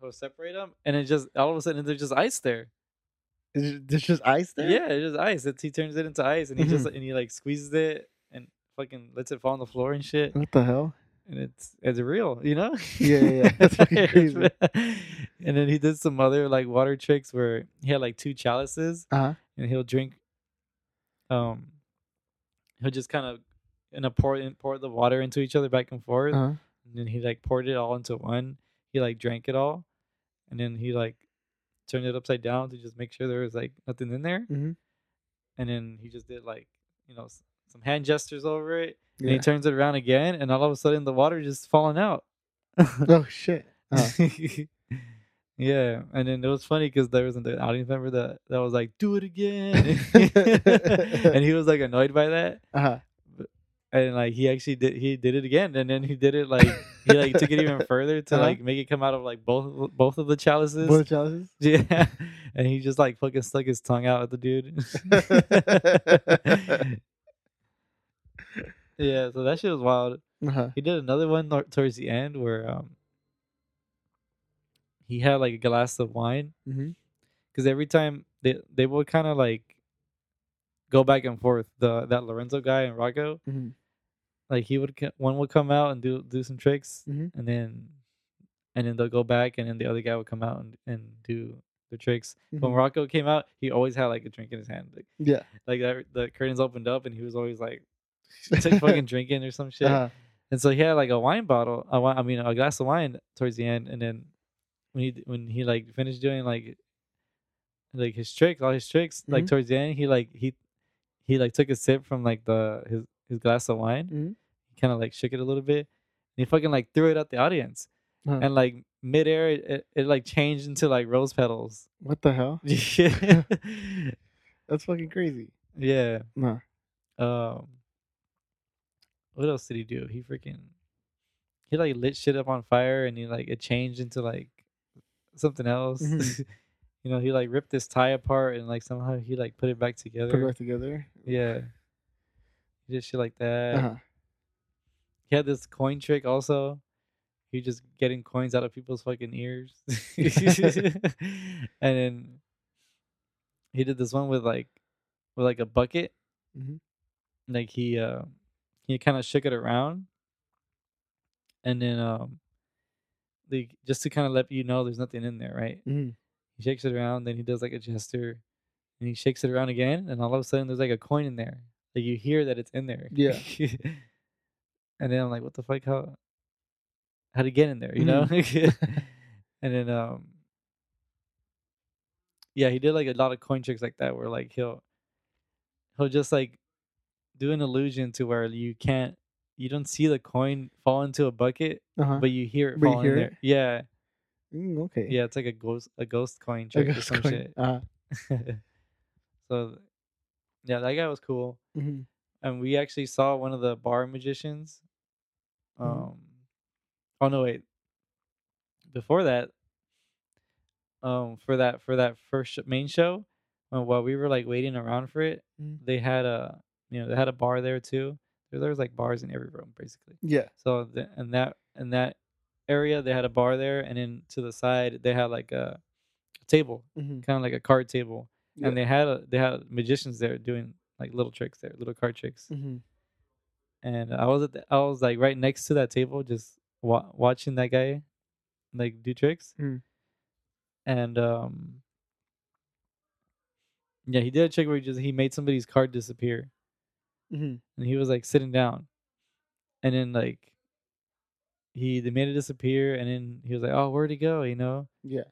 he'll separate them and it just all of a sudden there's just ice there. it, there's just ice there? Yeah, it's just ice. It's, he turns it into ice, and he just Mhm. and he like squeezes it and fucking lets it fall on the floor and shit. What the hell? And it's it's real, you know? Yeah, yeah, yeah. That's fucking crazy. And then he did some other like water tricks where he had like two chalices, Uh huh. and he'll drink. Um, he'll just kind of and a pour in, pour the water into each other back and forth, Uh huh. and then he like poured it all into one. He like drank it all, and then he like turned it upside down to just make sure there was like nothing in there Mhm. and then he just did like you know some hand gestures over it and he turns it around again and all of a sudden the water just falling out Oh shit. Uh-huh. yeah and then it was funny because there was an audience member that that was like do it again and he was like annoyed by that Uh huh. and like he actually did he did it again and then he did it like he like took it even further to Uh-huh. like make it come out of like both both of the chalices Both chalices. yeah and he just like fucking stuck his tongue out at the dude yeah so that shit was wild Uh huh. he did another one towards the end where um he had like a glass of wine Mm-hmm. because every time they they would kind of like go back and forth the that Lorenzo guy and Rocco Mhm. like he would one would come out and do do some tricks, Mhm. and then and then they'll go back, and then the other guy would come out and, and do the tricks. When Mhm. Rocco came out, he always had like a drink in his hand, like Yeah. like that, the curtains opened up, and he was always like took fucking drinking or some shit. Uh-huh. And so he had like a wine bottle, a I mean a glass of wine towards the end, and then when he when he like finished doing like like his tricks, all his tricks, like Mhm. towards the end, he like he he like took a sip from like the his his glass of wine, Mhm. he kind of like shook it a little bit, and he fucking like threw it at the audience, Uh-huh. and like midair, it, it, it like changed into like rose petals. What the hell? yeah, That's fucking crazy. yeah. Nah. Um, what else did he do? He freaking he like lit shit up on fire, and he like it changed into like something else. Mhm. you know, he like ripped this tie apart, and like somehow he like put it back together. Put it back together. Yeah, he did shit like that. Uh-huh. He had this coin trick also. He just getting coins out of people's fucking ears, and then he did this one with like with like a bucket. Mhm. Like he uh he kind of shook it around, and then um like just to kind of let you know there's nothing in there, right? Mhm. He shakes it around, then he does like a gesture, and he shakes it around again, and all of a sudden there's like a coin in there. Like you hear that it's in there. Yeah. and then I'm like, what the fuck? How how to get in there? You know? and then um yeah, he did like a lot of coin tricks like that where like he'll he'll just like do an illusion to where you can't you don't see the coin fall into a bucket, Uh-huh. but you hear it But fall in it? there. Yeah. Mm, okay. Yeah, it's like a ghost a ghost coin trick or some going- shit. Uh-huh. so yeah, that guy was cool. Mhm. And we actually saw one of the bar magicians. Mhm. Um oh no wait. Before that, um for that for that first sh- main show, uh, while we were like waiting around for it, Mhm. they had a you know, they had a bar there too. There, was like bars in every room basically. Yeah. So the, in that in that area they had a bar there and then to the side they had like a table, Mhm. kind of like a card table. Yeah. And they had a, they had magicians there doing like little tricks there, little card tricks. Mm-hmm. And I was at the, I was like right next to that table just wa- watching that guy like do tricks. Mm. And um yeah, he did a trick where he just he made somebody's card disappear Mhm. and he was like sitting down and then like he they made it disappear and then he was like oh where'd he go you know Yeah.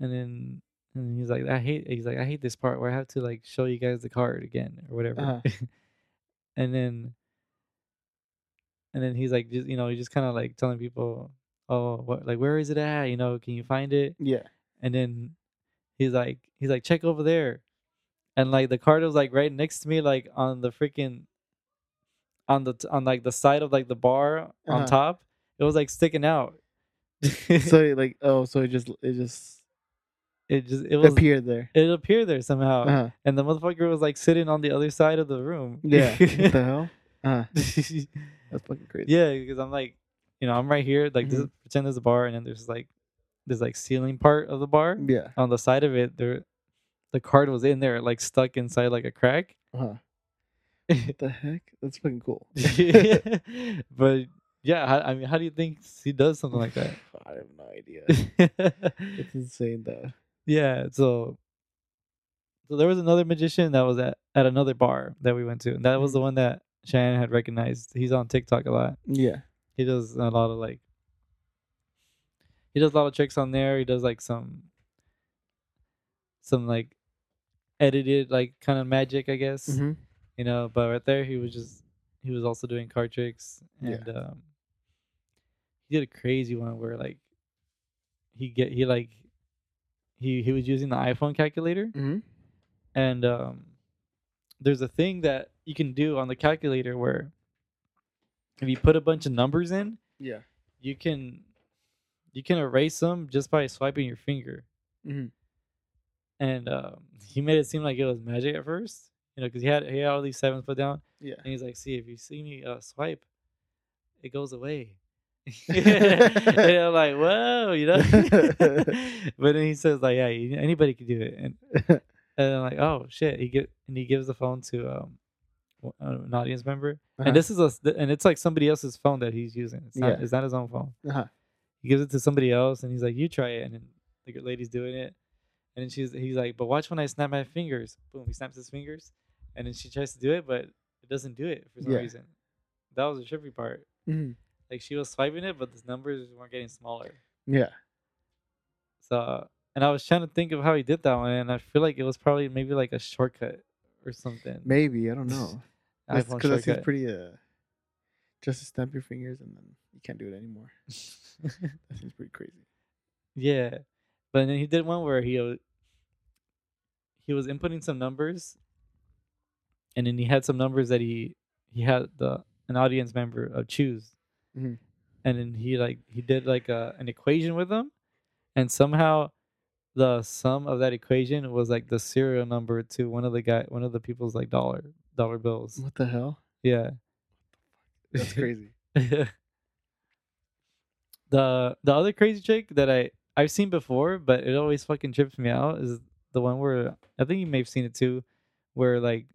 and then and he's like i hate he's like i hate this part where i have to like show you guys the card again or whatever Uh-huh. and then and then he's like just you know he's just kind of like telling people oh what like where is it at you know can you find it Yeah. and then he's like he's like check over there and like the card was like right next to me like on the freaking on the on like the side of like the bar on Uh-huh. top it was like sticking out so like oh so it just it just it just it was appeared there. it appeared there somehow Uh-huh. and the motherfucker was like sitting on the other side of the room Yeah. what the hell? Uh that's fucking crazy. yeah because i'm like you know i'm right here like this Mhm. is, pretend there's a bar and then there's like this like ceiling part of the bar Yeah. on the side of it there the card was in there like stuck inside like a crack Uh-huh. What the heck? That's fucking cool. but yeah how, i mean how do you think he does something like that I have no idea. It's insane though. yeah so so there was another magician that was at, at another bar that we went to and that was the Mhm. one that shannon had recognized he's on tiktok a lot Yeah. he does a lot of like he does a lot of tricks on there he does like some some like edited like kind of magic i guess Mm-hmm. you know but right there he was just he was also doing card tricks Yeah. and um he did a crazy one where like he get he like he he was using the iphone calculator Mm-hmm. and um there's a thing that you can do on the calculator where if you put a bunch of numbers in Yeah. you can you can erase them just by swiping your finger Mhm. And um, he made it seem like it was magic at first you know because he had he had all these sevens put down Yeah. and he's like see if you see me uh, swipe it goes away and i'm like whoa you know but then he says like yeah anybody can do it and and I'm like, oh shit. He get and he gives the phone to um uh, an audience member, Uh-huh. and this is a and it's like somebody else's phone that he's using. It's not Yeah. it's not his own phone. Uh-huh. He gives it to somebody else, and he's like, "You try it," and then the lady's doing it, and then she's he's like, "But watch when I snap my fingers." Boom, he snaps his fingers, and then she tries to do it, but it doesn't do it for some Yeah. reason. That was the trippy part. Mhm. Like she was swiping it, but the numbers weren't getting smaller. Yeah. So, and I was trying to think of how he did that one, and I feel like it was probably maybe like a shortcut or something. Maybe I don't know. Because that seems pretty uh, just to stamp your fingers and then you can't do it anymore. That seems pretty crazy. yeah, but then he did one where he uh, he was inputting some numbers, and then he had some numbers that he he had the an audience member uh, choose, Mhm. and then he like he did like a, an equation with them, and somehow the sum of that equation was like the serial number to one of the guy one of the people's like dollar dollar bills. What the hell? Yeah. That's crazy. the the other crazy trick that I I've seen before, but it always fucking trips me out is the one where I think you may have seen it too, where like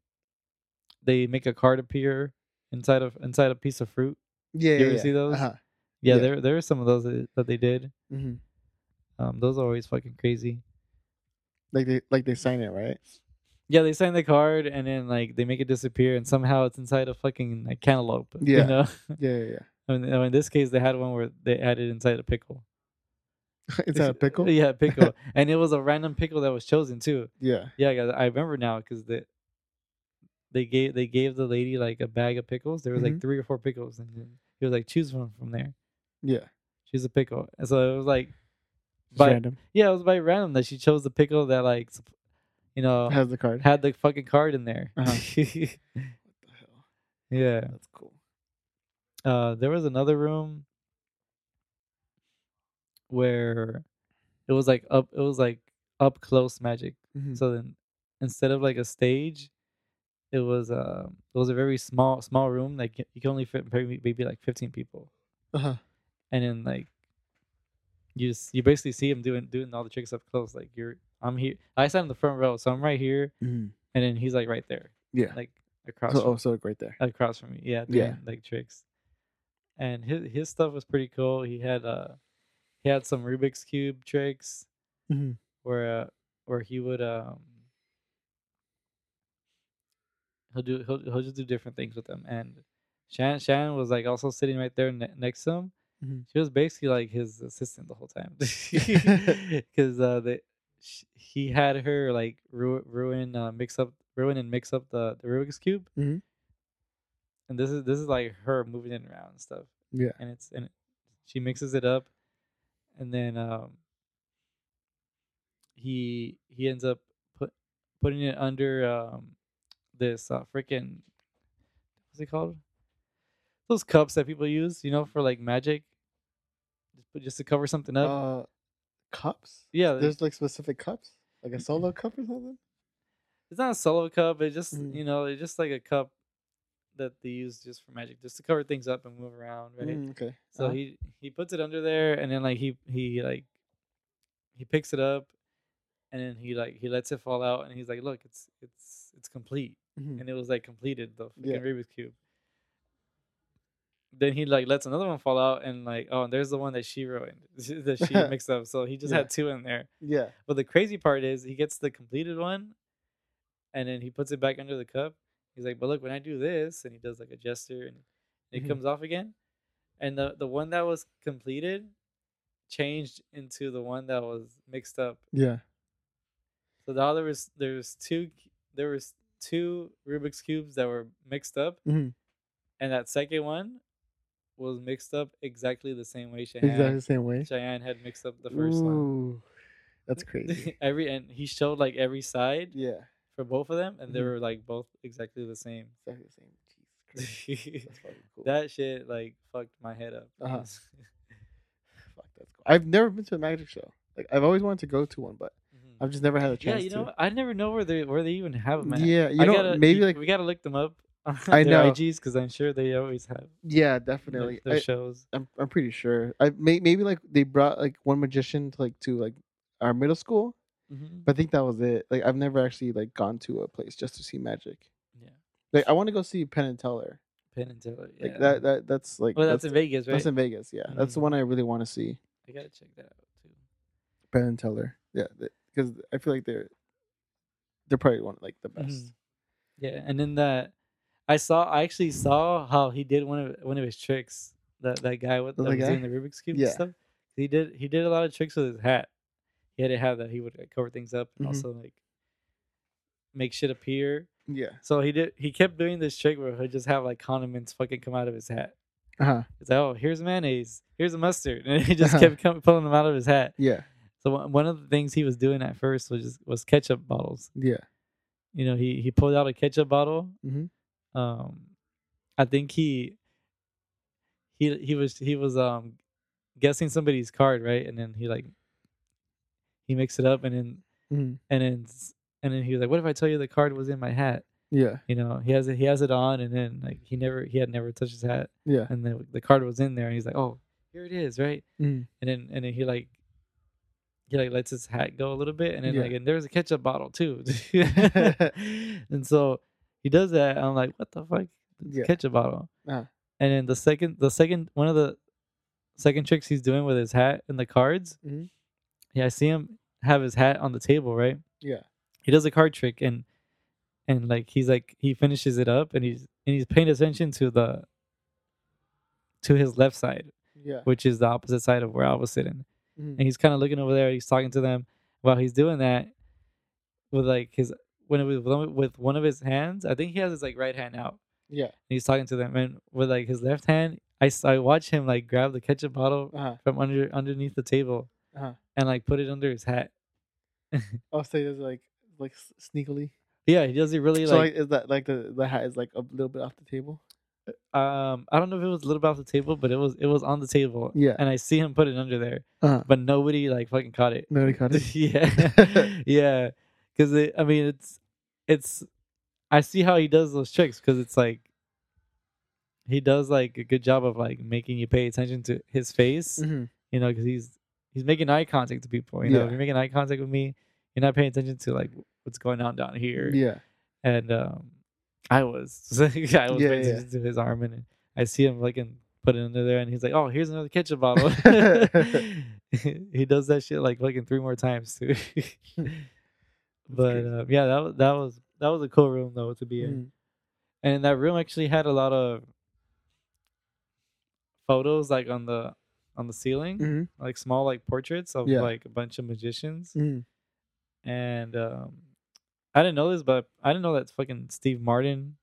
they make a card appear inside of inside a piece of fruit. Yeah. You yeah, ever yeah. see those? Uh-huh. Yeah, Yeah. there there are some of those that, that they did. hmm Um, those are always fucking crazy. Like they like they sign it right. Yeah, they sign the card and then like they make it disappear, and somehow it's inside a fucking like cantaloupe. Yeah. you know. Yeah, yeah, yeah. I mean, in this case, they had one where they had it inside a pickle. Is that a pickle? Yeah, pickle, and it was a random pickle that was chosen too. Yeah. Yeah, guys, I remember now because the they gave they gave the lady like a bag of pickles. There was like Mhm. three or four pickles, and he was like, "Choose one from there." Yeah. Choose a pickle, and so it was like, But- random. yeah, it was by random that she chose the pickle that like, you know, Has the card. had the fucking card in there. Uh-huh. what the hell? yeah. That's cool. Uh, there was another room where it was like up. It was like up close magic. Mhm. So then, instead of like a stage, it was uh, it was a very small small room. Like you can only fit maybe, like fifteen people, Uh-huh. and then like you just, you basically see him doing doing all the tricks up close. Like you're I'm here. I sat in the front row, so I'm right here, Mhm. and then he's like right there, Yeah. like across So, from, oh, so right there. across from me. Yeah, doing Yeah. like tricks. And his his stuff was pretty cool. He had uh he had some Rubik's cube tricks hmm where uh, where he would um he'll do he'll he'll just do different things with them and Shannon Shannon was like also sitting right there ne- next to him. Mhm. She was basically like his assistant the whole time because uh they sh- he had her like ru- ruin uh, mix up ruin and mix up the the Rubik's cube. Mhm. And this is this is like her moving it around and stuff Yeah. and it's and it, she mixes it up and then um he he ends up put putting it under um this uh freaking what's it called those cups that people use you know for like magic just, just to cover something up Uh, cups. yeah There's like specific cups, like a solo cup or something. it's not a solo cup it's just Mm. you know it's just like a cup that they use just for magic just to cover things up and move around right Mm, okay. So Uh-huh. he he puts it under there, and then like he he like he picks it up, and then he like he lets it fall out, and he's like, "Look, it's it's it's complete," Mhm. and it was like completed the fucking Yeah. Rubik's cube. Then he like lets another one fall out, and like oh, and there's the one that she ruined, that she mixed up. So he just Yeah. had two in there. Yeah. But the crazy part is he gets the completed one, and then he puts it back under the cup. He's like, "But look, when I do this," and he does like a gesture, and it Mhm. comes off again. And the the one that was completed changed into the one that was mixed up. Yeah. So now there was there was two there was two Rubik's cubes that were mixed up, Mhm. and that second one was mixed up exactly the same way Exactly Cheyenne, the same way. Cheyenne had mixed up the first one. That's crazy. every and he showed like every side yeah. For both of them, and they Mhm. were like both exactly the same. Exactly the same. Jesus Christ. That's fucking cool. that shit like fucked my head up. Uh-huh. Fuck, that's cool. I've never been to a magic show. Like I've always wanted to go to one, but Mhm. I've just never had a chance. Yeah, you know, to. I never know where they where they even have them. At. Yeah, you I know, gotta, maybe like we gotta look them up. I their know. IGs because I'm sure they always have yeah, their, definitely. their I, shows. I'm I'm pretty sure. I may, maybe like they brought like one magician to like to like our middle school, Mhm. but I think that was it. Like I've never actually like gone to a place just to see magic. Yeah, Like I want to go see Penn and Teller. Penn and Teller. Yeah. Like that. That that's like. well, that's, in Vegas, right? That's in Vegas. Yeah, that's the Mhm. one I really want to see. I gotta check that out too. Penn and Teller. Yeah, because I feel like they're they're probably one like the best. Mhm. Yeah, and then that I saw, I actually saw how he did one of one of his tricks. That that guy with The that was guy? doing the Rubik's cube Yeah. and stuff. He did he did a lot of tricks with his hat. He had to have that he would like, cover things up and Mhm. also like make shit appear. Yeah. So he did. He kept doing this trick where he'd just have like condiments fucking come out of his hat. Uh huh. It's like, oh, here's mayonnaise, here's a mustard, and he just Uh-huh. kept com- pulling them out of his hat. Yeah. So one- one of the things he was doing at first was just was ketchup bottles. Yeah. You know, he he pulled out a ketchup bottle. Mhm. Um, I think he he he was he was um guessing somebody's card right, and then he like he mixed it up, and then Mhm. and then and then he was like, "What if I tell you the card was in my hat?" Yeah. You know, he has it he has it on, and then like he never he had never touched his hat, Yeah. and then the card was in there, and he's like, "Oh, here it is, right?" Mhm. and then and then he like he like lets his hat go a little bit and then Yeah. like and there's a ketchup bottle too and so he does that and i'm like what the fuck Yeah. ketchup bottle Uh-huh. and then the second the second one of the second tricks he's doing with his hat and the cards Mhm. Yeah i see him have his hat on the table right Yeah. he does a card trick and and like he's like he finishes it up and he's and he's paying attention to the to his left side Yeah. which is the opposite side of where i was sitting Mhm. and he's kind of looking over there. He's talking to them while he's doing that with like his when it was with one of his hands. I think he has his like right hand out. Yeah. And he's talking to them, and with like his left hand, I I watch him like grab the ketchup bottle Uh huh. from under underneath the table Uh-huh. and like put it under his hat. I'll say it's like like s- sneakily. Yeah, he does it really so like. like is that like the the hat is like a little bit off the table? um, I don't know if it was a little bit off the table, but it was it was on the table. Yeah. And I see him put it under there, Uh huh. but nobody like fucking caught it. Nobody caught it. yeah, yeah. Because I mean, it's it's. I see how he does those tricks because it's like he does like a good job of like making you pay attention to his face. hmm You know, because he's he's making eye contact to people. You know, if you're making eye contact with me, you're not paying attention to like what's going on down here. Yeah. And um, I was I was Yeah, paying yeah. attention to his arm, and I see him like and put it under there, and he's like, "Oh, here's another ketchup bottle." he does that shit like fucking three more times too. but uh, yeah, that was that was that was a cool room though to be in, Mhm. and that room actually had a lot of photos like on the on the ceiling, Mhm. like small like portraits of Yeah. like a bunch of magicians, Mhm. and um, I didn't know this, but I didn't know that fucking Steve Martin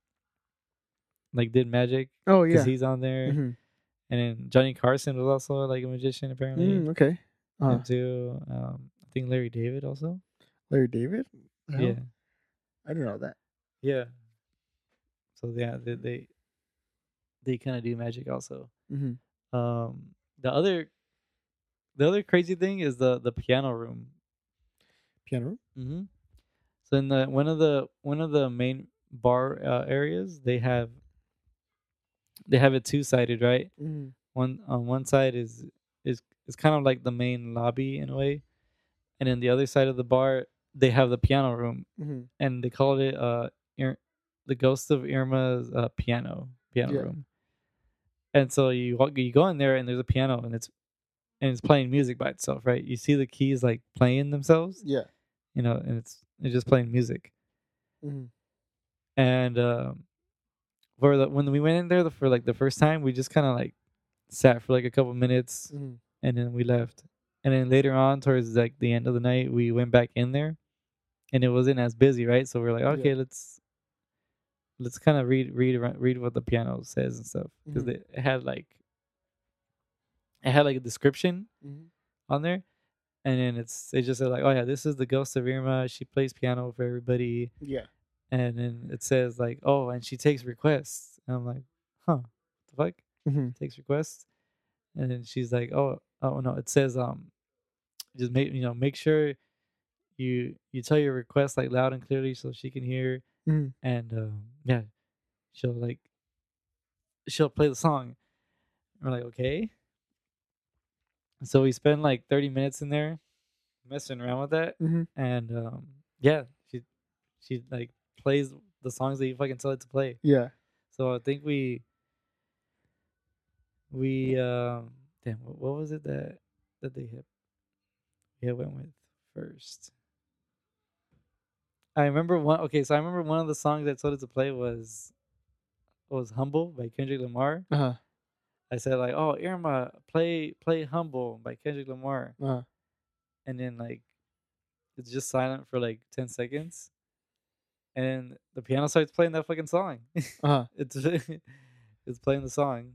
like did magic Oh because yeah. he's on there, Mhm. and then Johnny Carson was also like a magician apparently. Mm, okay. Uh, And too, um, I think Larry David also. Larry David. Yeah, I didn't know that. yeah. So yeah, they they, they kind of do magic also. hmm Um, the other, the other crazy thing is the the piano room. Piano room. hmm So in the one of the one of the main bar uh, areas, they have they have it two sided, right? Mm. One on one side is is is kind of like the main lobby in a way, and then the other side of the bar they have the piano room, hmm and they called it uh Ir- the ghost of Irma's uh, piano piano Yeah. room. And so you walk, you go in there and there's a piano and it's and it's playing music by itself, right? You see the keys like playing themselves, Yeah. you know, and it's it's just playing music. hmm And um, for the when we went in there the, for like the first time, we just kind of like sat for like a couple minutes hmm and then we left. And then later on, towards like the end of the night, we went back in there, and it wasn't as busy, right? So we're like, Yeah. okay, let's let's kind of read read read what the piano says and stuff because Mhm. it had like it had like a description hmm on there, and then it's it just said like, oh yeah, this is the ghost of Irma. She plays piano for everybody, Yeah. and then it says like, oh, and she takes requests. And I'm like, huh, what the fuck? hmm takes requests and then she's like oh oh no it says um just make you know make sure you you tell your request like loud and clearly so she can hear Mhm. and um yeah she'll like she'll play the song we're like okay so we spend like 30 minutes in there messing around with that hmm and um yeah she she like plays the songs that you fucking tell it to play. Yeah. So I think we we um damn what, what was it that that they hit yeah went with first. I remember one okay, so I remember one of the songs that told it to play was was Humble by Kendrick Lamar. Uh huh. I said like, "Oh, Irma, play play Humble by Kendrick Lamar." Uh huh. and then like it's just silent for like 10 seconds and then the piano starts playing that fucking song Uh huh. it's it's playing the song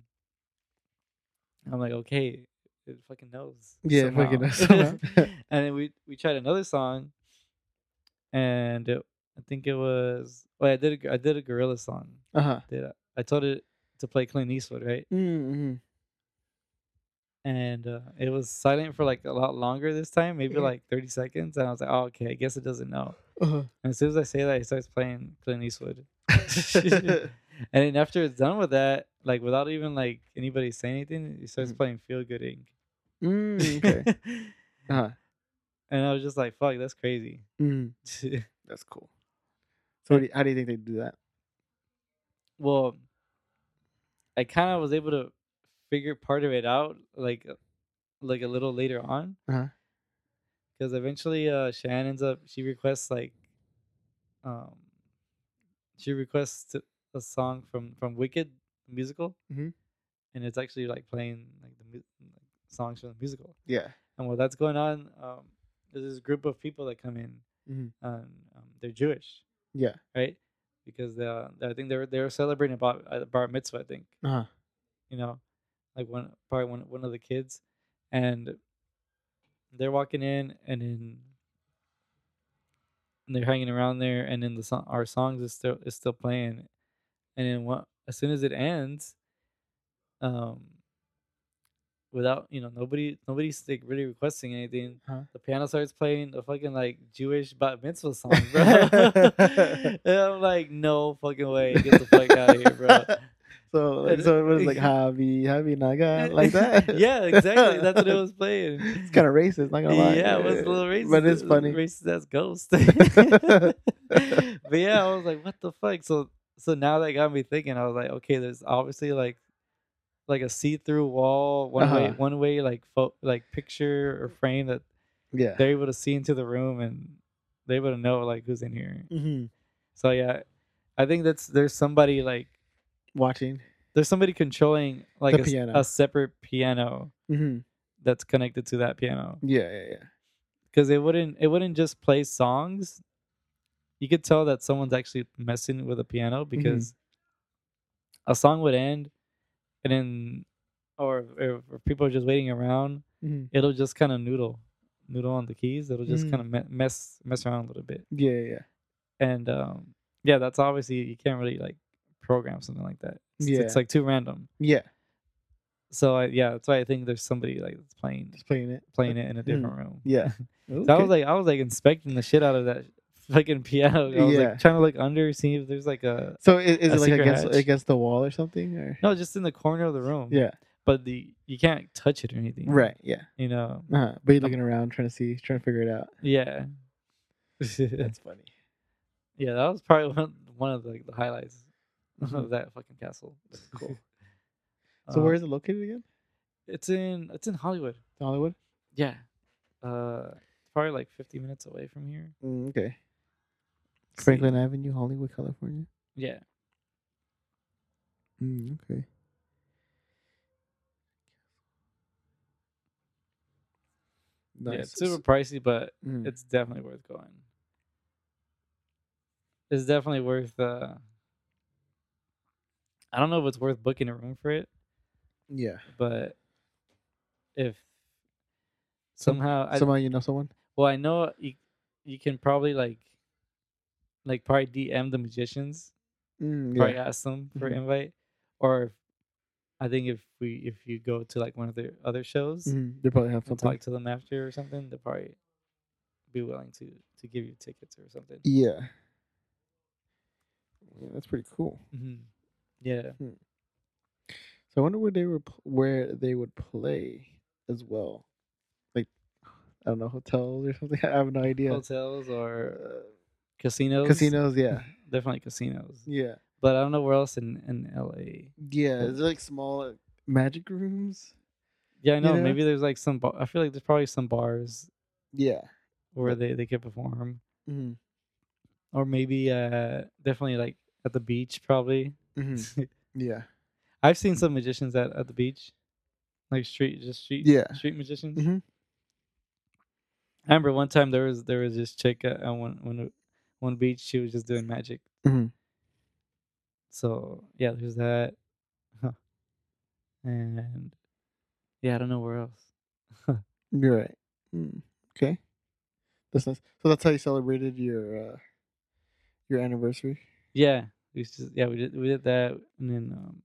i'm like okay it fucking knows Yeah, it fucking knows and then we we tried another song and it, i think it was well i did a, i did a Gorillaz song Uh huh. did I, I told it to play clint eastwood right Mm-hmm. and uh, it was silent for like a lot longer this time maybe Mhm. like 30 seconds and i was like oh okay i guess it doesn't know Uh-huh. And as soon as I say that, he starts playing Clint Eastwood. and then after it's done with that, like without even like anybody saying anything, he starts Mhm. playing Feel Good Inc. mm, okay. Uh huh. And I was just like, fuck, that's crazy. Mm. That's cool. So, what do you, how do you think they do that? well, I kind of was able to figure part of it out like uh, like a little later on. Uh-huh. Because eventually uh Shan ends up she requests like um she requests a song from from Wicked the musical. Mhm. And it's actually like playing like the mu- like, songs from the musical. Yeah. And while that's going on, um there's this group of people that come in Mhm. and um, they're Jewish, Yeah. right? Because uh, I think they're they were celebrating about uh, bar mitzvah, I think Uh huh. you know, like one probably one one of the kids, and they're walking in, and then and they're hanging around there, and then the song, our songs is still is still playing, and then what? As soon as it ends, um, without you know nobody nobody's like really requesting anything, Huh? the piano starts playing a fucking like Jewish bat mitzvah song, bro. and I'm like, no fucking way, get the fuck out of here, bro. So, like, so it was like Javi, Javi Naga, like that. yeah, exactly. That's what it was playing. It's kind of racist, not gonna lie. Yeah, it was a little racist. but it's funny. Racist as ghost. but yeah, I was like, what the fuck? So so now that got me thinking. I was like, okay, there's obviously like like a see-through wall, one way, Uh-huh. one way, like fo- like picture or frame that Yeah. they're able to see into the room and they're able to know like who's in here. hmm So yeah, I think that's there's somebody like Watching. there's somebody controlling like The a, piano. a separate piano hmm that's connected to that piano. Yeah, yeah, yeah. because it wouldn't it wouldn't just play songs. You could tell that someone's actually messing with a piano Mm-hmm. because a song would end, and then, or if, if people are just waiting around, hmm it'll just kind of noodle, noodle on the keys. It'll just Mhm. kind of me- mess mess around a little bit, Yeah, yeah, and um, yeah, that's obviously you can't really like program something like that. It's, Yeah. it's like too random. Yeah, So I, yeah, that's why I think there's somebody like that's playing just playing it. playing it in a different room. Yeah. So I was like, I was like inspecting the shit out of that fucking piano. I was Yeah. like trying to look under, see if there's like a so is, is a it like secret against hatch. against the wall or something? Or no, just in the corner of the room. yeah, but the you can't touch it or anything. right. Yeah, You know. uh-huh. but you're looking around trying to see, trying to figure it out. Yeah. That's funny. yeah, that was probably one one of the, like the highlights Mhm. of that fucking castle. Cool. So Uh, where is it located again? It's in it's in Hollywood. Hollywood. Yeah. Uh, it's probably like 50 minutes away from here. Mm, okay. Franklin Avenue, Hollywood, California. Yeah. Mm, okay. Yeah, it's super pricey, but Mm. it's definitely worth going. It's definitely worth. uh I don't know if it's worth booking a room for it, yeah. but if Some- somehow, I, Somehow you know someone. well, I know you you can probably like, like probably DM the magicians, Mm, probably yeah. ask them for Mhm. invite, or if, I think if we if you go to like one of their other shows Mhm. They probably have something. talk to them after or something, they'll probably be willing to to give you tickets or something. Yeah. Yeah, that's pretty cool. hmm Yeah. So I wonder where they were, pl- where they would play as well. Like, I don't know, hotels or something. I have no idea. Hotels or Uh, casinos. casinos, yeah. definitely casinos. Yeah. But I don't know where else in in LA. Yeah. Is it like small magic rooms? Yeah, I know. know? Maybe there's like some. Bar- I feel like there's probably some bars Yeah. where they they could perform, hmm or maybe uh definitely like at the beach. Probably. hmm Yeah. I've seen some magicians at at the beach, like street just street Yeah. street magicians. Mhm. I remember one time there was there was this chick at one one one beach. She was just doing magic. hmm So yeah, there's that. Huh. And yeah, I don't know where else. You're right. Mm. Okay. That's nice. So that's how you celebrated your uh your anniversary. Yeah, we to, yeah we did we did that and then um,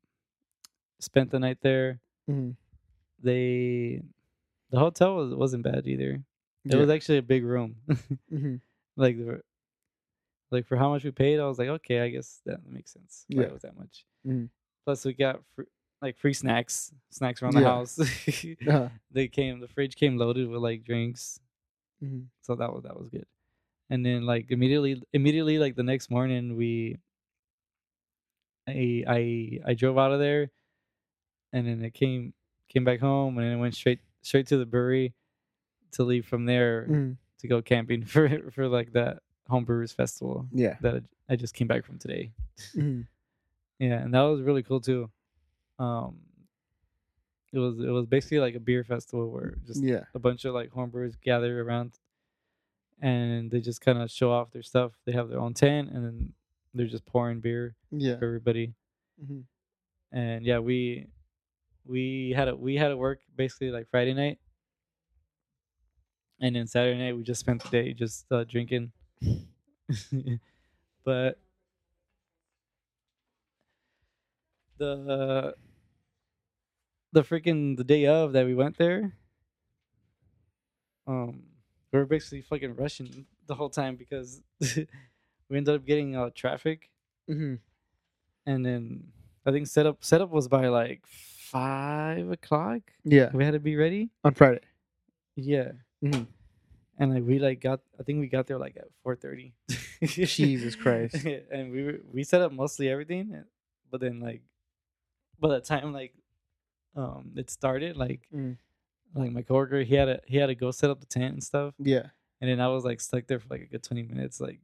spent the night there. hmm They the hotel was wasn't bad either. It was actually a big room. hmm like the like for how much we paid, I was like, okay, I guess that makes sense. Why Yeah. it was that much. Mhm. Plus, we got fr- like free snacks, snacks around the Yeah. house. uh they came, the fridge came loaded with like drinks, hmm so that was that was good. And then like immediately, immediately like the next morning, we, I I I drove out of there, and then it came came back home, and then it went straight straight to the brewery to leave from there hmm to go camping for for like that home brewers festival Yeah. that I, just came back from today. hmm Yeah, and that was really cool too. Um, it was it was basically like a beer festival where just Yeah. a bunch of like homebrewers gather around, and they just kind of show off their stuff. They have their own tent, and then they're just pouring beer Yeah. for everybody. hmm And yeah, we we had a we had to work basically like Friday night, and then Saturday night we just spent the day just uh, drinking. but the the freaking the day of that we went there, um, we were basically fucking rushing the whole time because we ended up getting uh, traffic hmm and then I think setup setup was by like five o'clock. Yeah. We had to be ready. On Friday. Yeah, Mhm. And like we like got I think we got there like at four thirty. Jesus Christ. and we were, we set up mostly everything, and- but then like by the time like um it started like Mm. like my coworker he had to he had to go set up the tent and stuff, Yeah. and then I was like stuck there for like a good twenty minutes like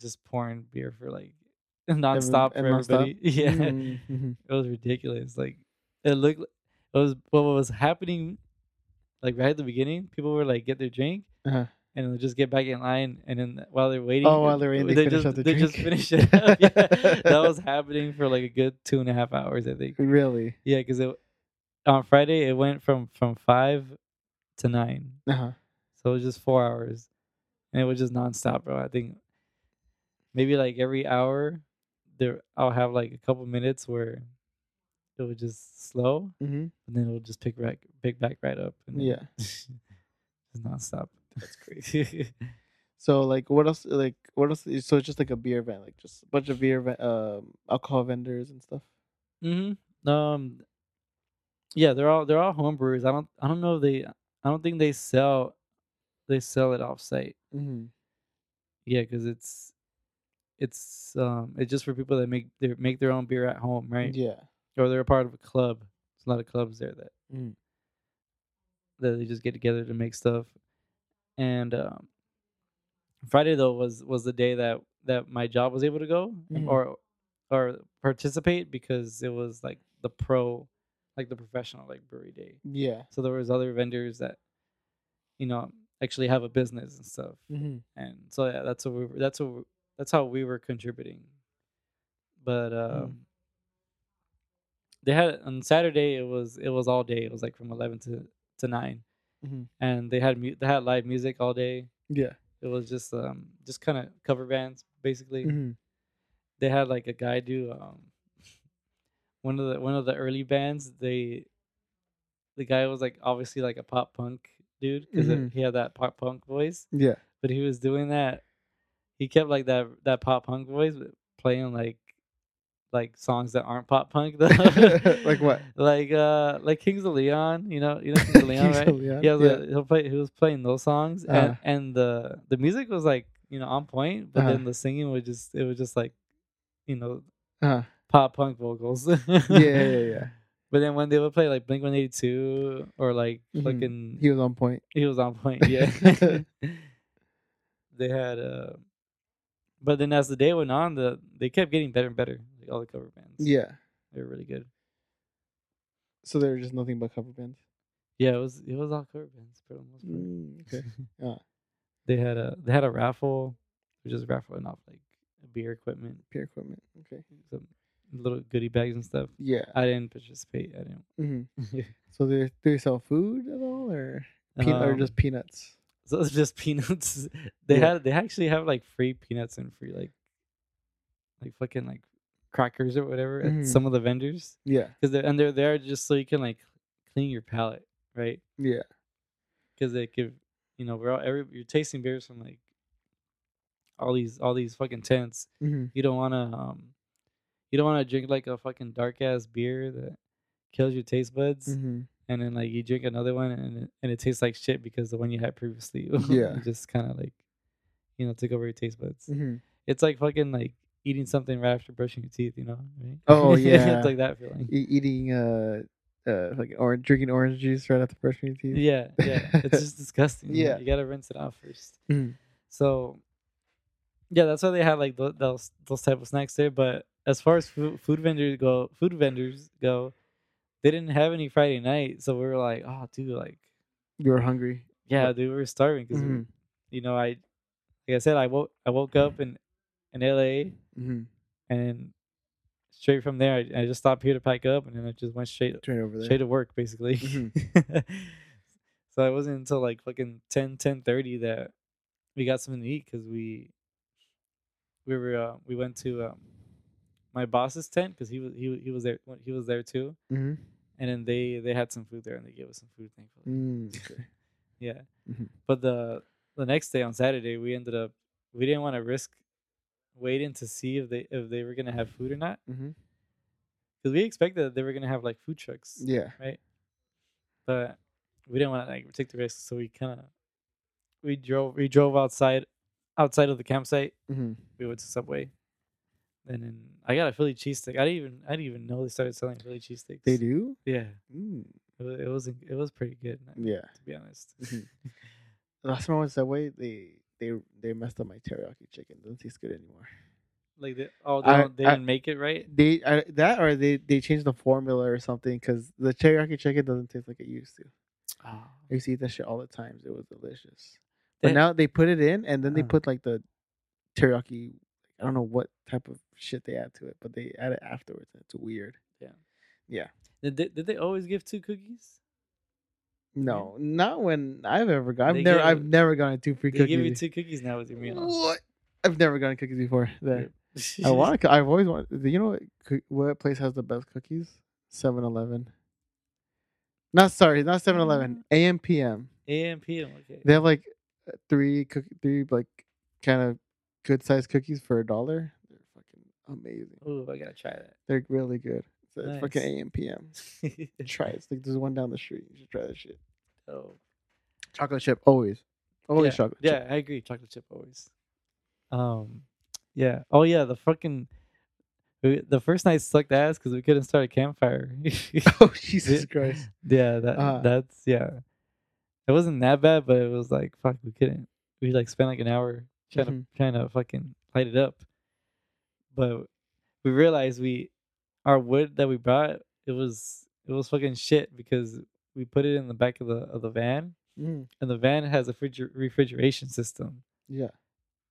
just pouring beer for like nonstop and for nonstop? everybody. Yeah. hmm It was ridiculous. Like it looked. It was what was happening. Like right at the beginning, people were like get their drink Uh-huh. and they'll just get back in line, and then while they're waiting, Oh, while they're waiting, they finish just the they just finish it. Up. Yeah. that was happening for like a good two and a half hours, I think. Really. Yeah, because it on Friday it went from from five to nine, Uh huh. so it was just four hours, and it was just nonstop, bro. I think maybe like every hour, there I'll have like a couple minutes where it would just slow, hmm and then it'll just pick back pick back right up. And Yeah. just nonstop. That's crazy. So like, what else? Like, what else? So it's just like a beer event, like just a bunch of beer, ve- um, alcohol vendors and stuff. mm-hmm. Um. Yeah, they're all they're all home brewers. I don't I don't know if they I don't think they sell they sell it off site. Mm-hmm. Yeah, because it's it's um it's just for people that make their make their own beer at home, right? Yeah. Or they're a part of a club. There's a lot of clubs there that Mm. that they just get together to make stuff. And um, Friday though was was the day that that my job was able to go Mhm. or or participate because it was like the pro, like the professional like brewery day. Yeah. So there was other vendors that, you know, actually have a business and stuff. Mm-hmm. And so yeah, that's what we were, that's what we- that's how we were contributing. But um, they had on Saturday it was it was all day. It was like from eleven to to 9 Mm-hmm. and they had mu- they had live music all day. Yeah. It was just um just kind of cover bands basically. Mm-hmm. They had like a guy do um one of the one of the early bands. They the guy was like obviously like a pop punk dude because Mhm. he had that pop punk voice, Yeah. but he was doing that. He kept like that that pop punk voice, but playing like like songs that aren't pop punk though. Like what? Like uh like Kings of Leon, you know, you know Kings of Leon, Kings right? of Leon, yeah. a, he'll play he was playing those songs Uh-huh. and and the the music was like you know on point, but Uh-huh. then the singing was just it was just like, you know, Uh, pop punk vocals. yeah, yeah, yeah. But then when they would play like Blink One Eighty Two or like Mhm. fucking, He was on point. he was on point. Yeah, they had. uh But then as the day went on, the they kept getting better and better. All the cover bands. Yeah. they were really good. So they were just nothing but cover bands. Yeah, it was it was all cover bands for the most part. Mm, okay. Yeah. They had a they had a raffle, which is raffling off like beer equipment, Beer equipment. Okay. some little goodie bags and stuff. Yeah. I didn't participate. I didn't. So they they sell food at all, or or Um, just peanuts? so it's just peanuts. They Yeah. had they actually have like free peanuts and free like like fucking like crackers or whatever Mhm. at some of the vendors Yeah. because they're and they're there just so you can like clean your palate, right? Yeah. Because they give you know we're all every you're tasting beers from like all these all these fucking tents. hmm You don't want to um you don't want to drink like a fucking dark ass beer that kills your taste buds hmm and then like you drink another one and it, and it tastes like shit because the one you had previously Yeah. just kind of like you know took over your taste buds. hmm It's like fucking like eating something right after brushing your teeth, you know? Right? Oh, yeah. it's like that feeling. E- eating uh uh like orange drinking orange juice right after brushing your teeth. Yeah, yeah. It's just disgusting. you know? Yeah. you gotta rinse it off first. Mhm. So, yeah, that's why they had like those those type of snacks there. But as far as food, food vendors go, food vendors go, they didn't have any Friday night, so we were like, oh, dude, like, You were hungry. yeah, dude, we were starving because Mhm. you know, I like I said, I woke I woke up in in L.A. hmm and straight from there, I, I just stopped here to pack up, and then I just went straight Turn over there. straight to work basically. Mhm. so it wasn't until like fucking 10, 10 that we got something to eat because we we were uh, we went to um, my boss's tent because he was he he was there he was there too, hmm and then they they had some food there and they gave us some food thankfully. Mm, okay. Yeah, Mhm. but the the next day on Saturday we ended up we didn't want to risk waiting to see if they if they were gonna have food or not because we expected that they were gonna have like food trucks. Yeah. Right. But we didn't want to like take the risk, so we kind of we drove we drove outside outside of the campsite. hmm We went to Subway, and then I got a Philly cheesesteak. I didn't even I didn't even know they started selling Philly cheesesteaks. They do. yeah. Mm. It was it was, it was pretty good Yeah. to be honest. Mhm. Last time I went Subway, they they they messed up my teriyaki chicken. Doesn't taste good anymore. like they, oh they, I- they didn't make it right. They I, that or they they changed the formula or something because the teriyaki chicken doesn't taste like it used to. Oh. I used to eat that shit all the times. It was delicious. But now they put it in and then they Uh. put like the teriyaki. I don't know what type of shit they add to it, but they add it afterwards. and It's weird. Yeah. Yeah. Did they, did they always give two cookies? No, not when I've ever got. I've They never. give- I've never gotten two free They cookies. give you two cookies now with your meal. What? I've never gotten cookies before. There. I want. to I've always wanted. You know what? coo- What place has the best cookies? 7-Eleven. Not sorry, not 7-Eleven. AM PM. AM PM. Okay. They have like uh, three cook three like kind of good sized cookies for a dollar. They're fucking amazing. Oh, I gotta try that. They're really good. It's fucking Nice. AM PM. Try it. It's like there's one down the street. You should try that shit. oh. Chocolate chip always. Always yeah, chocolate yeah, chip. I agree. Chocolate chip always. Um, yeah. Oh yeah, the fucking the first night sucked ass because we couldn't start a campfire. oh Jesus Christ. yeah, that Uh-huh. that's yeah. It wasn't that bad, but it was like fuck. We couldn't. We like spent like an hour trying Mhm. to trying to fucking light it up, but we realized we our wood that we brought it was it was fucking shit because we put it in the back of the of the van Mm, and the van has a refriger- refrigeration system, yeah.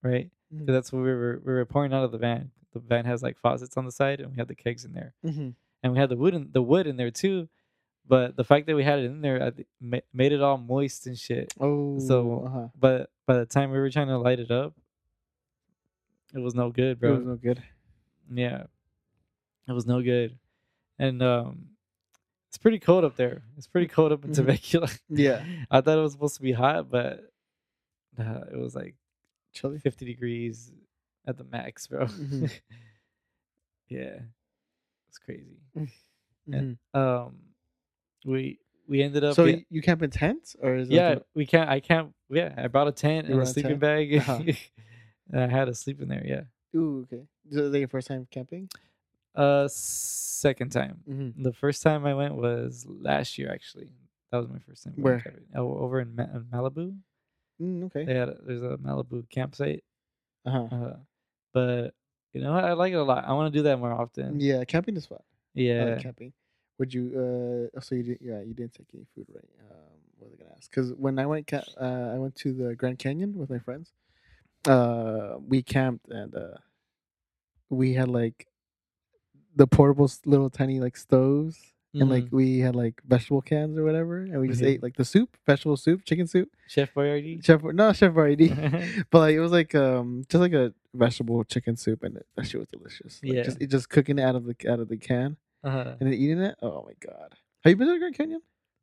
right? Mhm. that's what we were we were pouring out of the van. The van has like faucets on the side, and we had the kegs in there, hmm and we had the wood in, the wood in there too. But the fact that we had it in there I made it all moist and shit. Oh. So- uh-huh. But by the time we were trying to light it up, it was no good, bro. it was no good. Yeah, it was no good, and um, it's pretty cold up there. It's pretty cold up in Mhm. Temecula. Yeah. I thought it was supposed to be hot, but uh, it was like Chili. 50 degrees at the max, bro. Mhm. yeah, it's crazy. Mhm. Um, we we ended up. So get- y- you camp in tents or is it yeah, like we can't. I can't. Yeah, I brought a tent You and a sleeping tent? bag, Uh-huh. I had to sleep in there. Yeah. Ooh, okay. Is that your first time camping? Uh, second time. Mm-hmm. The first time I went was last year. Actually, that was my first time. Where? Oh, over in, Ma- in Malibu. Mm, okay. They had a, there's a Malibu campsite. Uh huh. Uh, but you know, I like it a lot. I want to do that more often. Yeah, camping is fun. I Yeah. like camping. Would you? Uh, so you did? Yeah, you didn't take any food, right? Um, what was I gonna ask? Because when I went, ca- uh, I went to the Grand Canyon with my friends. Uh, we camped and uh, we had like the portable little tiny like stoves, and like Mhm. we had like vegetable cans or whatever, and we just Mhm. ate like the soup, vegetable soup, chicken soup. Chef Boyardee. Chef, no Chef Boyardee. but like it was like um just like a vegetable chicken soup, and it, that shit was delicious. Like, Yeah. just it just cooking it out of the out of the can uh-huh. and then eating it. Oh my god, have you been to the Grand Canyon?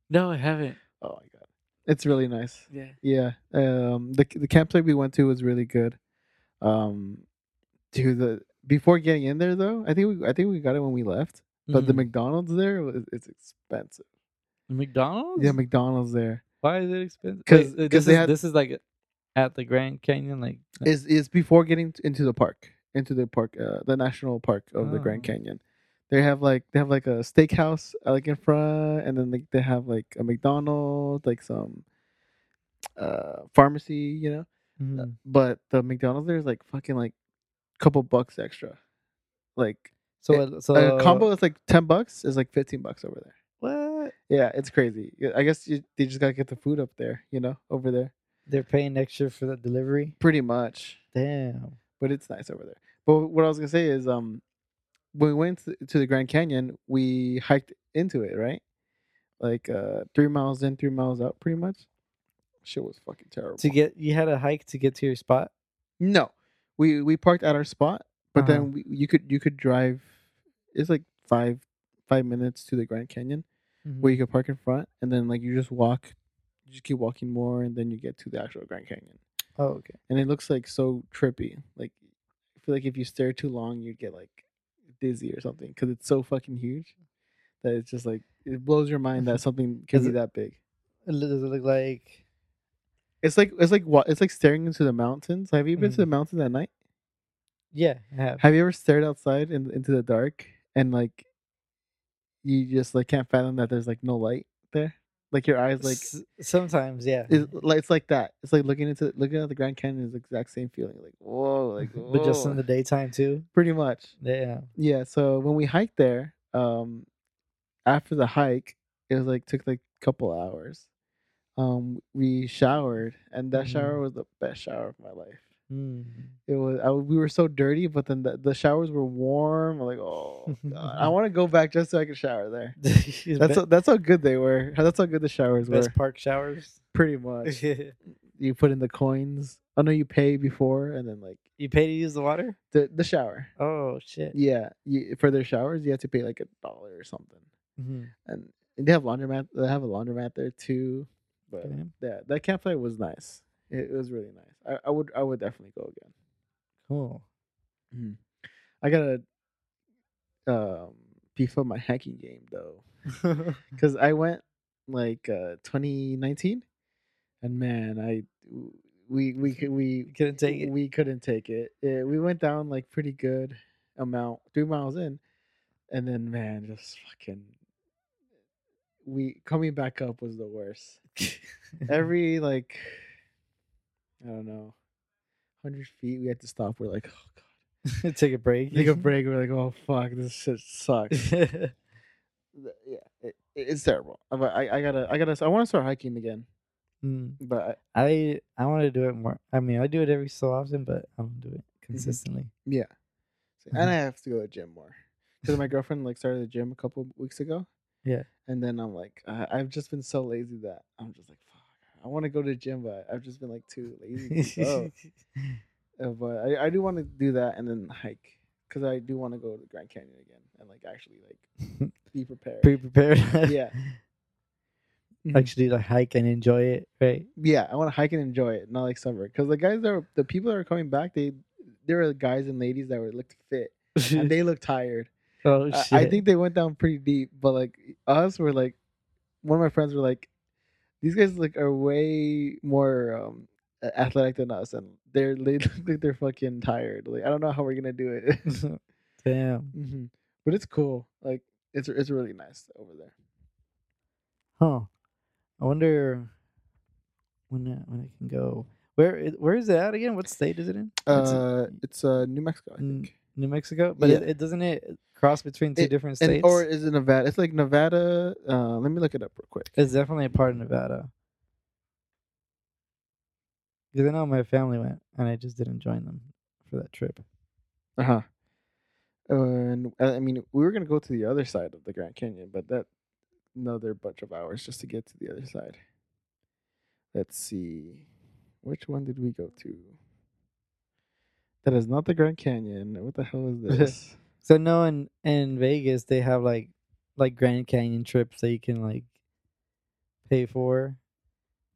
No, I haven't. Oh my god, it's really nice. Yeah. Yeah, um, the the campsite we went to was really good. Um, to the before getting in there though, I think we I think we got it when we left. But the Mhm. McDonald's there it's expensive. McDonald's. Yeah, McDonald's there Why is it expensive? 'Cause- Wait, uh, this is had- this is like at the Grand Canyon, like is is before getting into the park, into the park, uh, the national park of the Grand Oh. Canyon. They have like they have like a steakhouse uh, like in front, and then like they have like a McDonald's, like some uh pharmacy, you know. mhm. But the McDonald's there is like fucking like couple bucks extra. Like so it- so a combo that's like ten bucks is like fifteen bucks over there. What? Yeah, it's crazy. I guess you, they just gotta get the food up there, you know, over there. They're paying extra for the delivery. Pretty much. Damn. but it's nice over there. But what I was gonna say is, um, when we went to, to the Grand Canyon, we hiked into it, right? Like uh, three miles in, three miles out, pretty much. Shit was fucking terrible. To get you had a hike to get to your spot. no, we we parked at our spot, but Uh-huh. then we, you could you could drive. It's like five five minutes to the Grand Canyon, where you could park in front, and then like you just walk, you just keep walking more, and then you get to the actual Grand Canyon. Oh, okay. and it looks like so trippy. Like I feel like if you stare too long, you'd get like dizzy or something because it's so fucking huge that it's just like it blows your mind that something can be that big. Does it look like? It's like it's like what it's like staring into the mountains. Have you been to Mhm. the mountains at night? Yeah, I have. Have you ever stared outside in, into the dark and like you just like can't fathom that there's like no light there? Like your eyes like S- sometimes, yeah. it's like it's like that. It's like looking into looking at the Grand Canyon is the exact same feeling. Like whoa, like but just in the daytime too. pretty much. Yeah. Yeah, so when we hiked there, um after the hike, it was like took like a couple hours. Um we showered and that shower was the best shower of my life. Mm. It was I, we were so dirty, but then the, the showers were warm. I'm like, "Oh, God. I want to go back just so I can shower there." That's That's how, that's how good they were. That's how good the showers best were. park showers. Pretty much. you put in the coins. I know you pay before and then like you pay to use the water? the the shower. Oh shit. Yeah, you, for their showers, you have to pay like a dollar or something. Mhm. and they have laundromat. They have a laundromat there too. But yeah, that campsite was nice. It, it was really nice. I, I would I would definitely go again. Cool. I gotta um beef up my hacking game though, because I went like uh 2019, and man, I we we could we couldn't take it. we couldn't take it. Yeah, we went down like pretty good amount, three miles in, and then man, just fucking. We coming back up was the worst. Every like, I don't know, hundred feet, we had to stop. We're like, oh god, take a break. take a break. We're like, oh fuck, this shit sucks. Yeah, it, it's terrible. But I, I gotta, I gotta, I want to start hiking again. Mm. But I I want to do it more. I mean, I do it every so often, but I don't do it Mm-hmm. consistently. yeah, and I have to go to the gym more because my girlfriend like started the gym a couple weeks ago. Yeah. and then I'm like, I, I've just been so lazy that I'm just like, fuck. I want to go to the gym, but I've just been like too lazy. To go. Uh, but I, I do want to do that and then hike because I do want to go to Grand Canyon again and like actually like be prepared. Be prepared. Yeah. Actually, like hike and enjoy it, right? yeah, I want to hike and enjoy it, not like summer. Because the guys that are the people that are coming back, they there were guys and ladies that were looked fit and they looked tired. Oh I, shit! I think they went down pretty deep, but like us were like, one of my friends were like, these guys like are way more um athletic than us, and they're they look like they're fucking tired. Like I don't know how we're gonna do it. Damn. hmm But it's cool. Like it's it's really nice over there. Huh. I wonder when I, when I can go. Where where is it at again? What state is it in? It's Uh, it's uh New Mexico, I think. New Mexico, but Yeah. it, it doesn't it cross between two It- different And, states. or is it Nevada? It's like Nevada. Uh, let me look it up real quick. it's definitely a part of Nevada. Because I know my family went, and I just didn't join them for that trip. Uh huh. And I mean, we were gonna go to the other side of the Grand Canyon, but that another bunch of hours just to get to the other side. Let's see, which one did we go to? That is not the Grand Canyon. What the hell is this? So no, in in Vegas they have like like Grand Canyon trips that you can like pay for,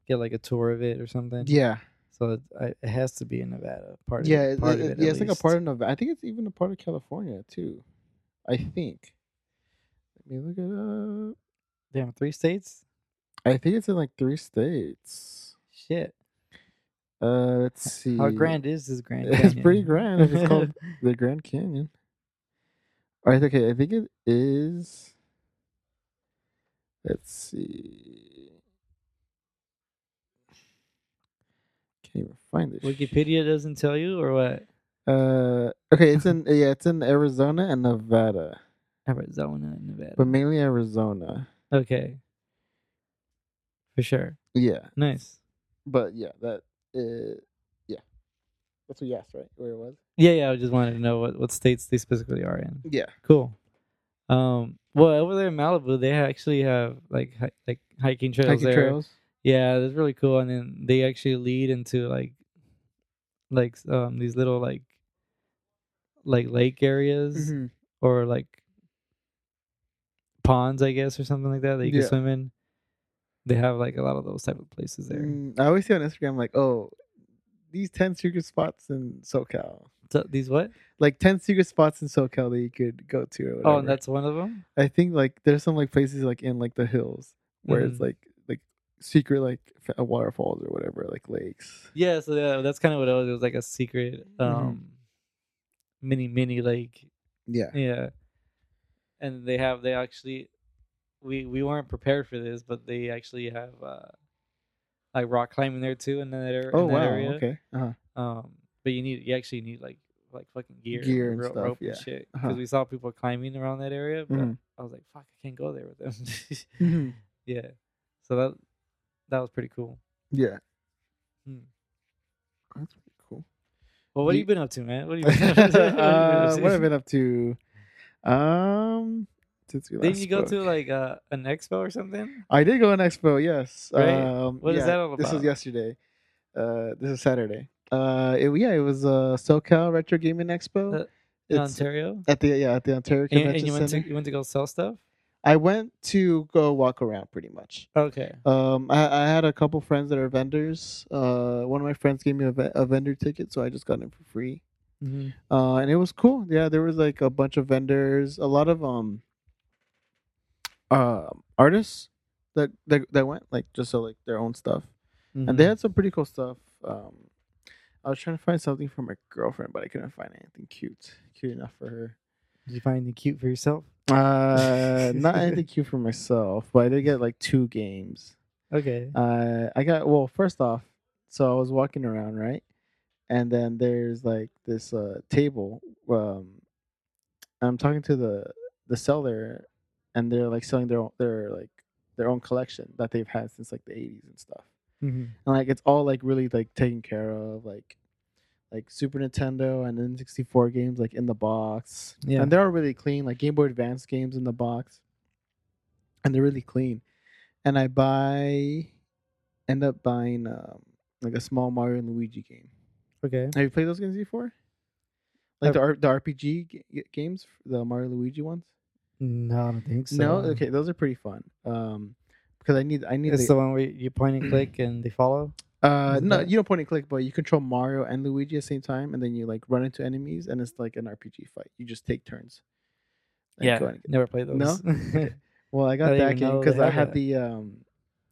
get like a tour of it or something. yeah, So it, I, it has to be in Nevada. Part of yeah, it, it, part it- of it. yeah. It's like a part of Nevada. I think it's even a part of California too. I think. Let me look it up. Damn, three states. I think it's in like three states. Shit. Uh, let's see. How grand is this Grand Canyon? It's pretty grand it's called the Grand Canyon. All right, okay, I think it is. Let's see. Can't even find this. Wikipedia doesn't tell you or what? Uh, okay, it's in yeah, it's in Arizona and Nevada, Arizona, and Nevada. but mainly Arizona. Okay. For sure. Yeah, Nice. but yeah, that uh, yeah, that's what you asked, right? Where it was? Yeah, yeah. I just wanted to know what, what states they specifically are in. Yeah. Cool. Um. Well, over there in Malibu, they actually have like hi- like hiking trails Hiking there. trails. Yeah, that's really cool. And then they actually lead into like like um these little like like lake areas Mhm. or like ponds, I guess, or something like that that you can Yeah. swim in. They have like a lot of those type of places there. Mm, I always see on Instagram like, oh, these ten secret spots in SoCal. So these what? like 10 secret spots in SoCal that you could go to or whatever. Oh, and that's one of them. I think like there's some like places like in like the hills where it's Mhm. like like secret like uh, waterfalls or whatever, like lakes. Yeah, so yeah, that's kind of what it was. It was like a secret Mhm. um mini mini lake. Yeah. Yeah. And they have they actually we we weren't prepared for this, but they actually have uh like rock climbing there too in that, ar- Oh in that wow. area. Okay. Uh-huh. Um but you need you actually need like like fucking gear, Gear and ro- stuff, rope yeah. and shit. Uh-huh. Because we saw people climbing around that area, but Mhm. I was like, fuck, I can't go there with them. Mhm. yeah. So that that was pretty cool. Yeah. Hmm. That's pretty cool. Well, what have You- been up to, man? What have you been up to? What have you been uh, what have I been up to? Um, since we Didn't last you go spoke. to like uh, an expo or something? I did go to an expo. Yes. Right? Um, What is yeah, that all about? This was yesterday. Uh, this is Saturday. Uh, it, yeah, it was uh SoCal Retro Gaming Expo. Uh, In It's Ontario? at the yeah at the Ontario And, Convention and you went Center. to you went to go sell stuff? I went to go walk around pretty much. Okay. Um, I, I had a couple friends that are vendors. Uh, one of my friends gave me a, ve- a vendor ticket, so I just got in for free. Mm-hmm. Uh, and it was cool. Yeah, there was like a bunch of vendors, a lot of um, um artists that that that went like just so like their own stuff, Mm-hmm. and they had some pretty cool stuff. Um, I was trying to find something for my girlfriend, but I couldn't find anything cute, cute enough for her. Did you find anything cute for yourself? Uh, not anything cute for myself, but I did get like two games. Okay. Uh, I got well. First off, so I was walking around right, and then there's like this uh table. Um, I'm talking to the the seller, and they're like selling their own, their like their own collection that they've had since like the 80s and stuff. mm-hmm. And like it's all like really like taken care of, like like Super Nintendo and N64 games like in the box. Yeah. And they're all really clean, like Game Boy Advance games in the box. And they're really clean. And I buy end up buying um like a small Mario and Luigi game. Okay. Have you played those games before? Like the R- the RPG g- games, the Mario Luigi ones? No, I don't think so. No, okay, those are pretty fun. Um because I need I need It's the, the one where you point and click and they follow. Uh, no, that- you don't point and click, but you control Mario and Luigi at the same time, and then you like run into enemies, and it's like an RPG fight. You just take turns. like, Yeah. going ag- Never played those. No? Well, I got I that game because I had had that. the um,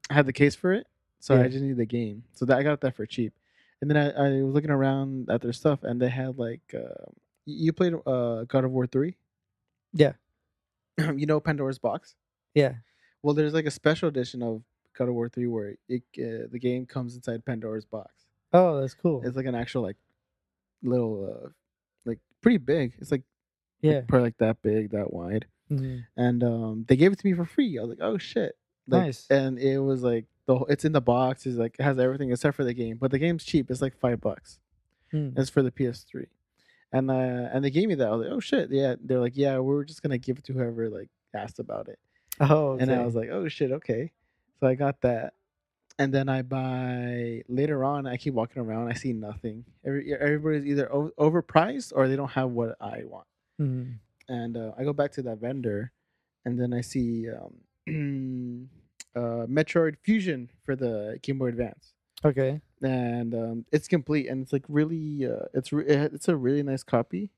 I had the case for it, so I just need the game. So that I got that for cheap, and then I, I was looking around at their stuff, and they had like uh, you played uh, God of War three. Yeah. you know Pandora's Box. Yeah. Well, there's like a special edition of God of War three where it uh, the game comes inside Pandora's box. Oh, that's cool. It's like an actual like little uh, like pretty big. It's like like, yeah. probably like that big, that wide. Mhm. and um they gave it to me for free. I was like, oh shit, like, Nice. And it was like the whole- it's in the box. It's like it has everything except for the game, but the game's cheap. It's like five bucks. Mm. It's for the PS3, and uh and they gave me that. I was like, oh shit, yeah. They're like, yeah, we are just gonna give it to whoever like asked about it, Oh, okay. and I was like, oh shit, okay. So I got that. And then I buy later on. I keep walking around. I see nothing. Every everybody's either overpriced or they don't have what I want Mhm. and uh, I go back to that vendor, and then I see um, uh, Metroid Fusion for the Game Boy Advance, okay. And um, it's complete, and it's like really, uh, it's re- it's a really nice copy,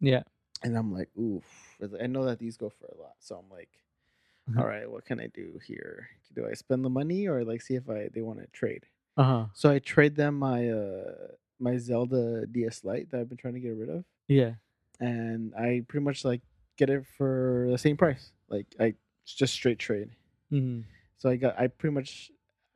Yeah. and I'm like, oof, I know that these go for a lot, so I'm like, Mhm. all right, what can I do here? Do I spend the money or like see if I they want to trade? Uh huh. So I trade them my uh my Zelda DS Lite that I've been trying to get rid of. Yeah. and I pretty much like get it for the same price. Like I it's just straight trade. hmm So I got I pretty much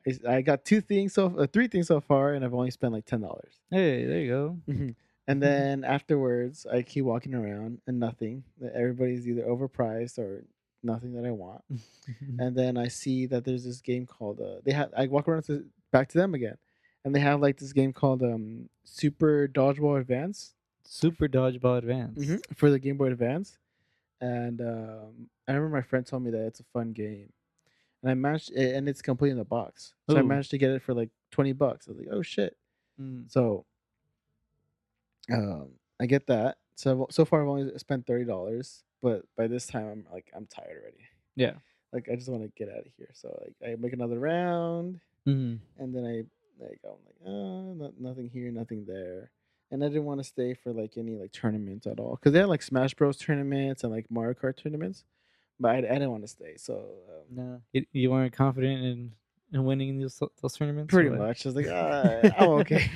I, I got two things so uh, three things so far, and I've only spent like ten dollars. Hey, there you go. And then afterwards, I keep walking around and nothing. Everybody's either overpriced or nothing that I want. And then I see that there's this game called uh, they have I walk around to back to them again, and they have like this game called um Super Dodgeball Advance. Super Dodgeball Advance. Mhm, for the Game Boy Advance. And um, I remember my friend told me that it's a fun game, and I managed, and it's complete in the box. So I managed to get it for like twenty bucks. I was like, oh shit! Mm. So, um, I get that. So so far I've only spent thirty dollars, but by this time I'm like I'm tired already. Yeah. Like I just want to get out of here. So like I make another round, hmm and then I like I'm like oh no, nothing here, nothing there, and I didn't want to stay for like any like tournaments at all because they had like Smash Bros tournaments and like Mario Kart tournaments, but I, I didn't want to stay. So um, No, you, you weren't confident in, in winning those those tournaments. pretty much, I was like, ah, I'm okay.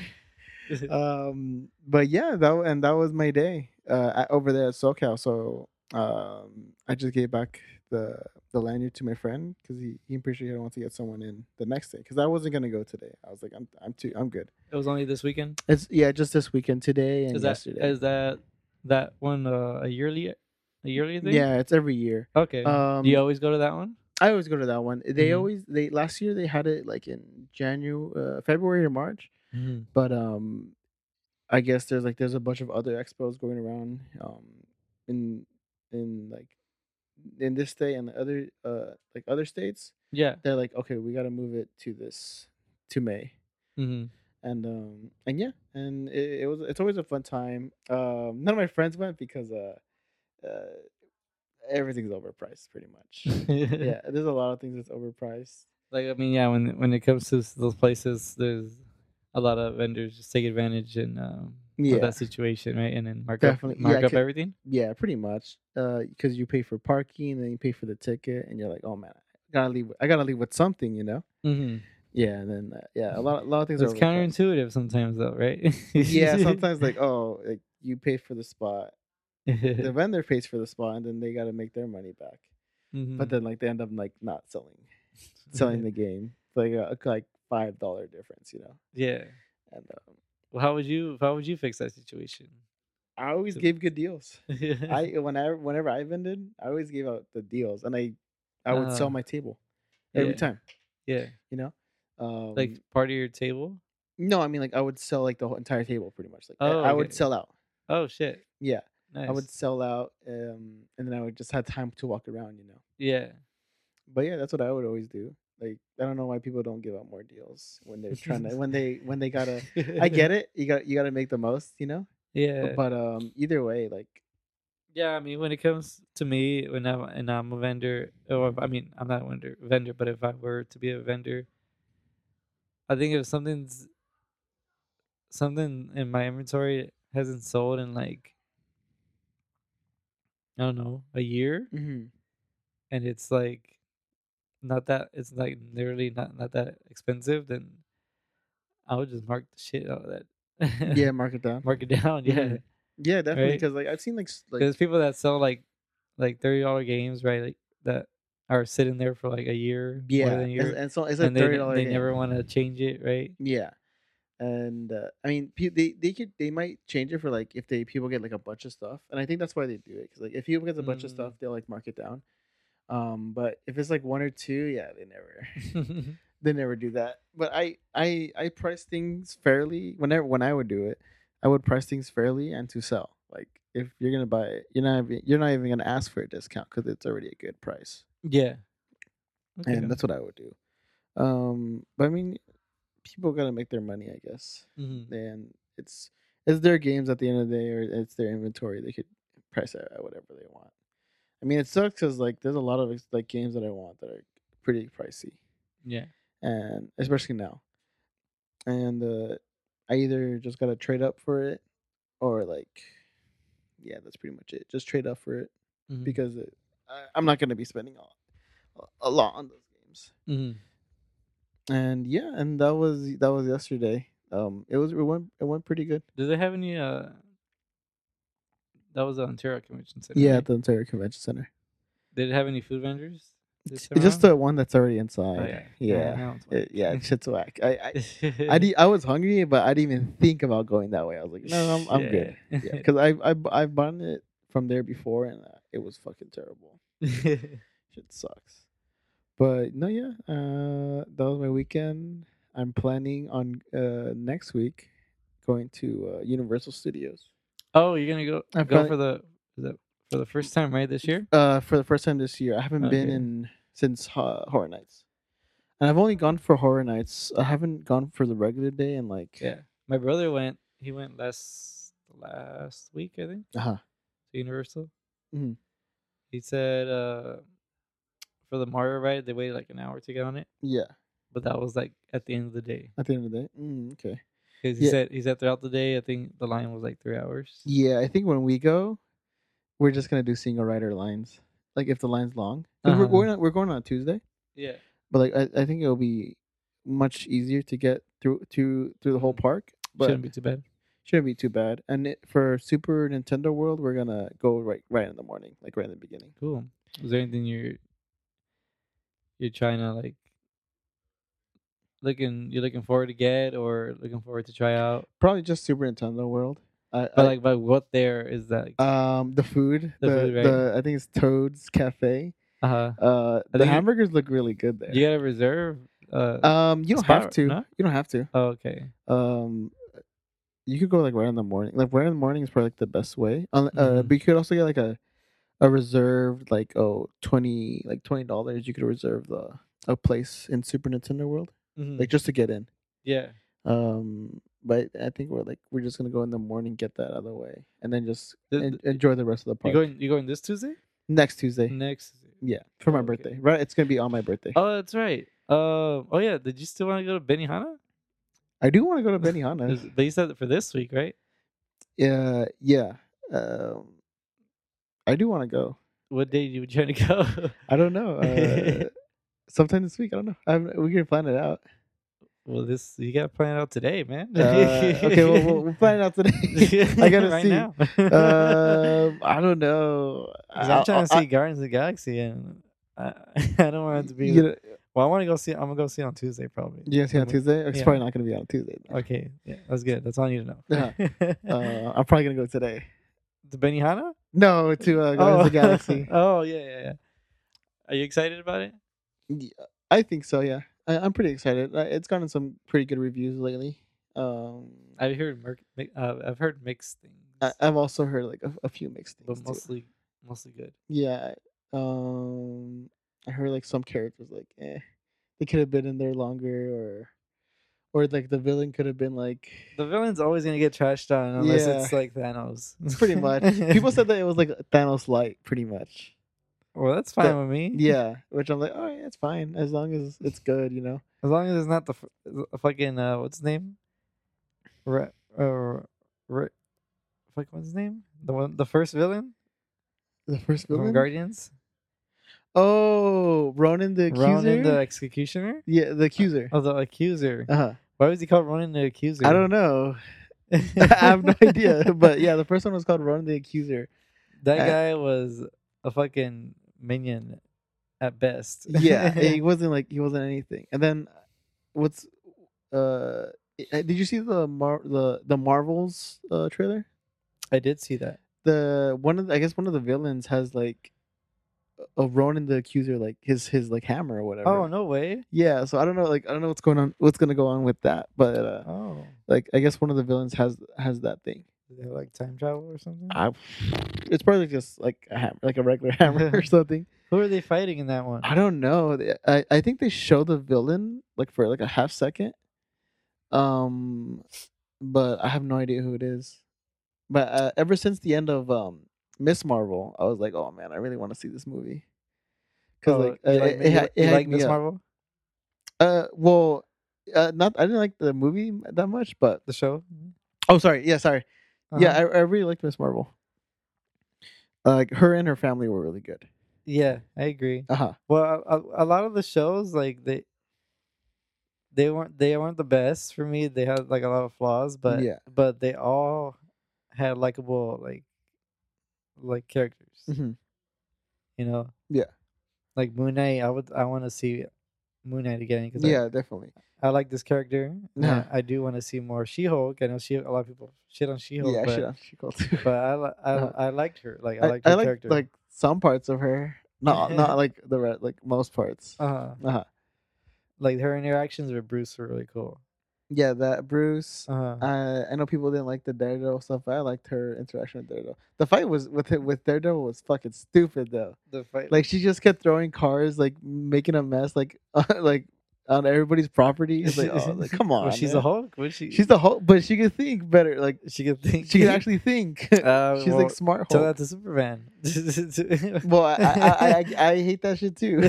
um, but yeah, that and that was my day uh over there at SoCal. So um, I just gave back the the lanyard to my friend because he he pretty sure he wants to get someone in the next day because I wasn't gonna go today. I was like, I'm I'm too I'm good. it was only this weekend. It's yeah, just this weekend, today and Is that yesterday. is that that one uh, a yearly a yearly thing? yeah, it's every year. Okay. Um, Do you always go to that one? I always go to that one. They Mhm. always they last year they had it like in January, uh, February or March. Mm-hmm. But um, I guess there's like there's a bunch of other expos going around um in in like in this state and the other uh like other states. Yeah. They're like, okay, we got to move it to this to May. Mm-hmm. and um and yeah and it, it was it's always a fun time um none of my friends went because uh uh everything's overpriced pretty much yeah there's a lot of things that's overpriced Like I mean, yeah. When when it comes to those places, there's a lot of vendors just take advantage and um, yeah that situation, right? And then mark Definitely. up Yeah, up everything. yeah pretty much uh because you pay for parking and then you pay for the ticket and you're like oh man i gotta leave i gotta leave with something you know Mm-hmm. yeah and then uh, yeah a lot a lot of things It's are counterintuitive sometimes, though, right? yeah sometimes like oh like you pay for the spot the vendor pays for the spot and then they got to make their money back Mhm. but then like they end up like not selling selling the game It's like a like five dollar difference you know yeah. and um, Well, how would you how would you fix that situation? i always So- gave good deals i whenever whenever i vended i always gave out the deals and i i would sell Ah. my table every Yeah. time yeah, you know um like part of your table. no i mean like i would sell like the whole entire table pretty much like I- Oh, I, would okay. sell out Oh shit! yeah Nice. i would sell out um and then i would just have time to walk around you know Yeah. but yeah that's what i would always do like i don't know why people don't give out more deals when they're trying to when they when they gotta i get it you got you got to make the most you know Yeah. but um either way like Yeah, I mean, when it comes to me, when I'm and I'm a vendor, or I mean, I'm not a vendor, vendor, but if I were to be a vendor, I think if something's something in my inventory hasn't sold in like I don't know a year, mm-hmm. and it's like not that it's like literally not not that expensive, then I would just mark the shit out of that. yeah, mark it down. mark it down. Yeah, Mhm. Yeah, definitely. Right? Because like I've seen like like there's people that sell like like thirty dollar games, right? Like that are sitting there for like a year, yeah, a year, and so it's a and thirty dollar. they never want to change it, right? Yeah, and uh, I mean, pe- they they could they might change it for like if they people get like a bunch of stuff, and I think that's why they do it because like if people get a bunch of Mm. stuff, they'll like mark it down. Um, but if it's like one or two, yeah, they never they never do that. But I I I price things fairly whenever when I would do it, I would price things fairly and to sell. Like if you're gonna buy it, you're not even- you're not even gonna ask for a discount because it's already a good price, yeah, okay. and that's what I would do. Um, but I mean, people gotta make their money, I guess. Mhm. and it's it's their games at the end of the day, or it's their inventory. They could price it at whatever they want. I mean, it sucks because like there's a lot of like games that I want that are pretty pricey, yeah, and especially now. And uh, I either just gotta trade up for it, or like, yeah, that's pretty much it. Just trade up for it Mhm. because it, I, I'm not gonna be spending a, a lot on those games. Mhm. And yeah, and that was that was yesterday. Um, it was it went it went pretty good. Do they have any? Uh, that was the Ontario Convention Center. Yeah, right? the Ontario Convention Center. Did it have any food vendors? It's just the one that's already inside. Oh, yeah. yeah, one's It- yeah, shit's whack. I, I, I, di- I was hungry, but I didn't even think about going that way. I was like, no, I'm, I'm good. Yeah, because I, I, I've bought it from there before, and uh, it was fucking terrible. Shit sucks. But no, yeah, uh, that was my weekend. I'm planning on uh next week going to uh, Universal Studios. oh, you're gonna go I'm go for the that for the first time, right? This year. Uh, for the first time this year, I haven't been Okay. in since uh, Horror Nights, and I've only gone for Horror Nights. I haven't gone for the regular day, and like, Yeah, my brother went. He went last last week, I think, uh huh, to Universal. Mhm. He said uh, for the Mario ride, they waited like an hour to get on it, yeah. but that was like at the end of the day. At the end of the day, mm, okay. Because he Yeah. said he said throughout the day, I think the line was like three hours. Yeah, I think when we go, we're just gonna do single rider lines. Like if the line's long, 'Cause we're Uh-huh. going on, we're going on Tuesday, Yeah. but like I, I think it'll be much easier to get through to through the whole park. But Shouldn't be too bad. shouldn't be too bad. And it, for Super Nintendo World, we're gonna go right right in the morning, like right in the beginning. Cool. Is there anything you're you're trying to like looking you're looking forward to get or looking forward to try out? Probably just Super Nintendo World. I, But I- like but what there is that um the food, The the, food, right? the I think it's Toad's Cafe. uh-huh. Uh, the hamburgers look really good there. You gotta reserve uh Um, you don't spot, have to. no? You don't have to. oh, okay. um you could go like right in the morning like right in the morning is probably like the best way uh Mhm. but you could also get like a a reserved like oh 20 like 20 dollars you could reserve the a place in super nintendo world Mhm. like just to get in yeah. um but i think we're like we're just gonna go in the morning get that out of the way and then just The- en- enjoy the rest of the party. You park going you going this Tuesday? next tuesday Next yeah for my Oh, okay. birthday right it's gonna be on my birthday Oh that's right. Uh, oh yeah, did you still want to go to Benihana? i do want to go to benihana They said for this week, right? yeah yeah um i do want to go What day do you trying to go? I don't know. Uh, sometime this week. I don't know. I'm, we can plan it out. well, this you gotta plan it out today, man. Uh, okay, well, we'll, we'll plan it out today. I gotta right see. now. Um, I don't know. I'll- I'm trying to I'll- see Guardians of the Galaxy, and I, I don't want it to be. You, know, well, I want to go see. I'm gonna go see on Tuesday, probably. you gonna see on Tuesday? It's yeah. probably not gonna be on Tuesday. though. Okay, yeah, that's good. That's all you need to know. Uh, I'm probably gonna go today. the Benihana? No, to uh, Guardians of the Galaxy. oh yeah, yeah, yeah. Are you excited about it? Yeah, I think so. Yeah, I, I'm pretty excited. It's gotten some pretty good reviews lately. Um, I've heard mer- uh, I've heard mixed things, I, I've also heard like a, a few mixed things. but too. mostly mostly good. Yeah. Um I heard like some characters like eh they could have been in there longer or or like the villain could have been like The villain's always gonna get trashed on unless it's like Thanos. It's pretty much. People said that it was like Thanos light pretty much. well, that's fine that- with me. Yeah, which I'm like, "Oh, yeah, it's fine as long as it's good, you know." as long as it's not the f- the fucking uh, what's his name? Re- uh, re- fuck, what's his name? The one, the first villain The first from villain? Guardians. Oh, Ronan the accuser? Ronan the executioner. yeah, the accuser. Oh, the accuser. Uh-huh. Why was he called Ronan the Accuser? I don't know. I have no idea. But yeah, the first one was called Ronan the Accuser. That Uh, guy was a fucking minion at best. Yeah, he wasn't like he wasn't anything. And then what's uh did you see the Mar- the the Marvels uh trailer? I did see that. The one of the, I guess one of the villains has like a Ronan the Accuser like his his like hammer or whatever. Oh no way! Yeah, so I don't know like I don't know what's going on what's going to go on with that, but uh Oh, like I guess one of the villains has has that thing. they have like time travel or something? I, it's probably just like a hammer, like a regular hammer or something. Who are they fighting in that one? I don't know. I I think they show the villain like for like a half second. Um, but I have no idea who it is. But uh, ever since the end of um Ms. Marvel, I was like, oh man, I really want to see this movie. Cause Oh, like, you uh, like, it, like- it like me Miss. Marvel, Uh, well, uh, not I didn't like the movie that much, but the show? oh, sorry, yeah, sorry, yeah, Uh-huh. I I really liked Ms. Marvel. Like her and her family were really good. yeah, I agree. Uh huh. Well, a, a lot of the shows like they they weren't they weren't the best for me. They had like a lot of flaws, but Yeah. but they all had likable like like characters. hmm You know. Yeah. Like Moon Knight, I would I want to see Moon Knight again because Yeah, definitely. I, I like this character. Yeah. I, I do want to see more She Hulk. I know she a lot of people shit on She Hulk, yeah, but shit, she called too. but I li- I, Uh-huh. I liked her. Like I I, liked her I like character. like some parts of her, not not like the re- like most parts. uh Uh-huh. like her interactions with Bruce were really cool. Yeah, that Bruce. Uh-huh. Uh, I know people didn't like the Daredevil stuff, but I liked her interaction with Daredevil. The fight was with it with Daredevil was fucking stupid though. the fight, Like she just kept throwing cars, like making a mess, like like on everybody's property. It's like, oh, like come on. Well, she's man. a Hulk. What she? She's the whole, but she can think better. Like she can think. she can actually think. Uh, she's well, like smart Tell that to Superman. Well, I I, I I I hate that shit too.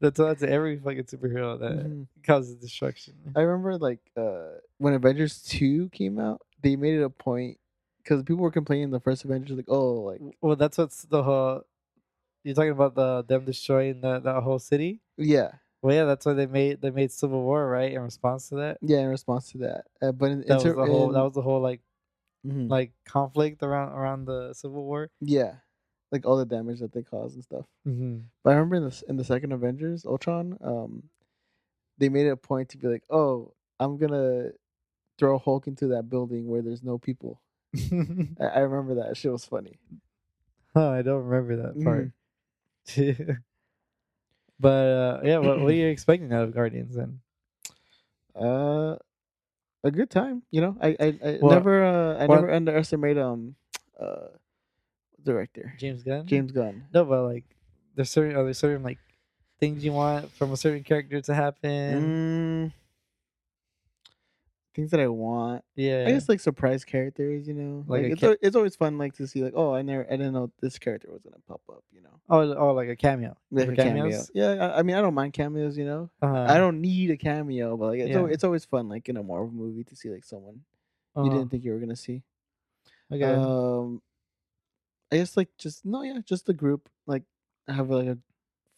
That's tell that to every fucking superhero that Mhm. causes destruction. I remember like uh when Avengers two came out, they made it a point because people were complaining the first Avengers like oh like Well, that's what's the whole. You're talking about the them destroying the that whole city. yeah Well, yeah, that's why they made they made Civil War right in response to that. yeah in response to that. Uh, but in, That was the whole. That was the whole like mhm, like conflict around around the Civil War. yeah like all the damage that they caused and stuff. Mm-hmm. But I remember in the in the second Avengers Ultron, um, they made it a point to be like oh I'm gonna throw Hulk into that building where there's no people. I, I remember that shit was funny. oh, I don't remember that part. Mm-hmm. but uh, yeah, what, what are you expecting out of Guardians then? Uh, a good time. You know, I I, I Well- never uh, I well- never underestimate um uh director James Gunn. James Gunn. No, but like, there's certain are there certain like things you want from a certain character to happen. Mm, things that I want. yeah, I guess like surprise characters. You know, Like like, it's ca- al- it's always fun like to see like oh I never I didn't know this character was gonna pop up. You know, oh, oh, like a cameo. like a cameo. Yeah, I, I mean I don't mind cameos. You know, Uh, I don't need a cameo, but like it's Yeah. al- it's always fun like in a Marvel movie to see like someone you uh-huh, didn't think you were gonna see. Okay. Um, I guess like just no, yeah, just the group like have like a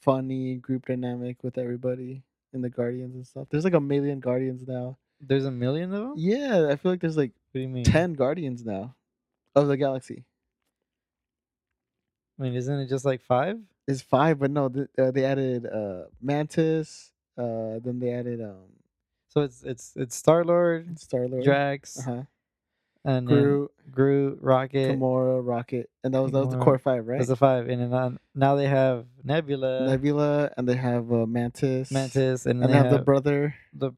funny group dynamic with everybody in the Guardians and stuff. There's like a million Guardians now. There's a million of them. Yeah, I feel like there's like What do you mean? ten Guardians now of the galaxy. I mean, isn't it just like five? It's five, but no, th- uh, they added uh Mantis. Uh, then they added um So it's it's it's Star Lord, Star Lord, Drax, uh huh, and Groot, Groot, Rocket. Gamora, Rocket, and that was that was the core five, right? That's the five, and then on, now they have Nebula, Nebula, and they have uh, Mantis, Mantis, and, and they they have the have brother. the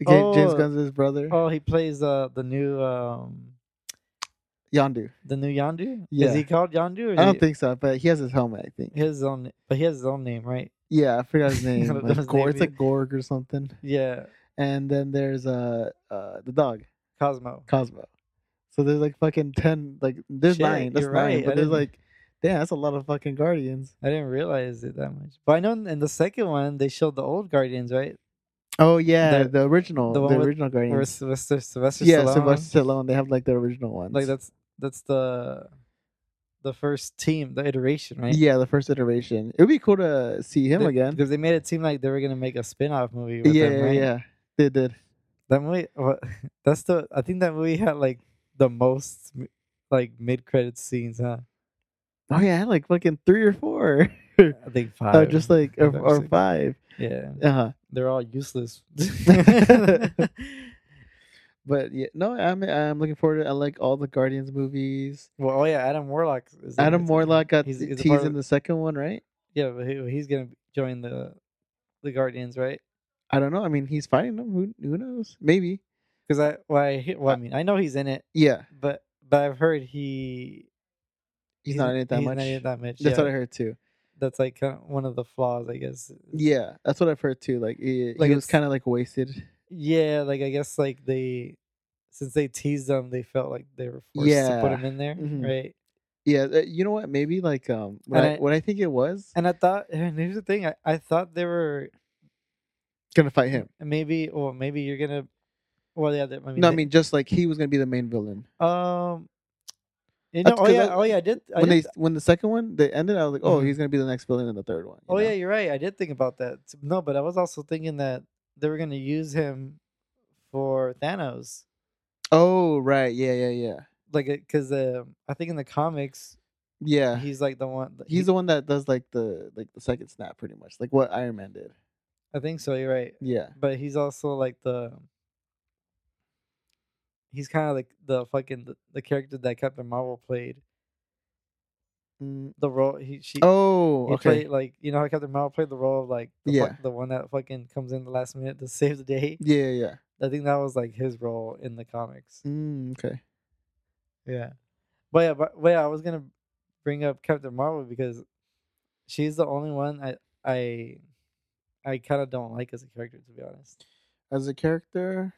Ja- James Oh. Gunn's his brother. oh he plays uh the new um Yondu. the new Yondu. Yeah. Is he called Yondu? Or I don't he- think so, but he has his helmet. I think. his own, but he has his own name, right? Yeah, I forgot his name. like his Gor- name it's like Gorg or something. Yeah, And then there's uh uh the dog Cosmo. Cosmo. So there's like fucking ten. Like there's Shit, nine. That's you're nine. right, I But there's didn't- like, damn, that's a lot of fucking guardians. I didn't realize it that much, but I know in the second one they showed the old Guardians, right? Oh yeah, The- the, original, the the, original Or guardians. Sylvester, Sylvester Yeah, Stallone. Sylvester Stallone. They have like the original ones. Like that's that's the the first team, the iteration, right? Yeah, the first iteration. It would be cool to see him They- again. because they made it seem like they were gonna make a spin-off movie. With Yeah, yeah, right? yeah. They did. That movie, what, that's the. I think that movie had like the most like mid-credit scenes, huh? Oh yeah, like fucking three or four. I think five. Uh, just like or, Five or six. Yeah, Uh-huh. they're all useless. But yeah, no, I'm I'm looking forward to. I like all the Guardians movies. well, oh yeah, Adam Warlock. Is Adam it. Warlock got He's- he's teased in the second one, right? Yeah, but he, he's gonna join the the Guardians, right? I don't know. I mean, he's fighting them. Who who knows? Maybe. Because I, well, I, well, I mean, I know he's in it, Yeah, but but I've heard he he's, not in it that much. It that much. That's yeah. what I heard too. That's like kind of one of the flaws, I guess. Yeah, that's what I've heard too. Like, he, Like, he was kind of like wasted. Yeah, like I guess like they since they teased them, they felt like they were forced to put Yeah. him in there, Mhm. right? Yeah, uh, you know what? Maybe like um, what I, I- what I think it was And I thought, and here's the thing, I, I thought they were gonna fight him. maybe, or maybe you're gonna, well, yeah, they- I mean, no, I mean just like he was gonna be the main villain. um, you That's know, oh yeah, I- oh yeah, I did, I when did, they when the second one they ended, I was like, oh, Mhm. he's gonna be the next villain in the third one. oh know? yeah, you're right, I did think about that. No, but I was also thinking that they were gonna use him for Thanos, Oh right, yeah, yeah, yeah, like, because uh, I think in the comics, yeah. he's like the one. He's he- the one that does like the like the second snap, pretty much, like what Iron Man did. I think so. You're right. Yeah, but he's also like the he's kind of like the fucking the, the character that Captain Marvel played Mm, the role he she Oh, he okay. played like you know how Captain Marvel played the role of like the, Yeah. the one that fucking comes in the last minute to save the day Yeah, yeah. I think that was like his role in the comics Mm, okay. yeah but yeah but, but yeah I was gonna bring up Captain Marvel because she's the only one I I I kind of don't like as a character to be honest As a character,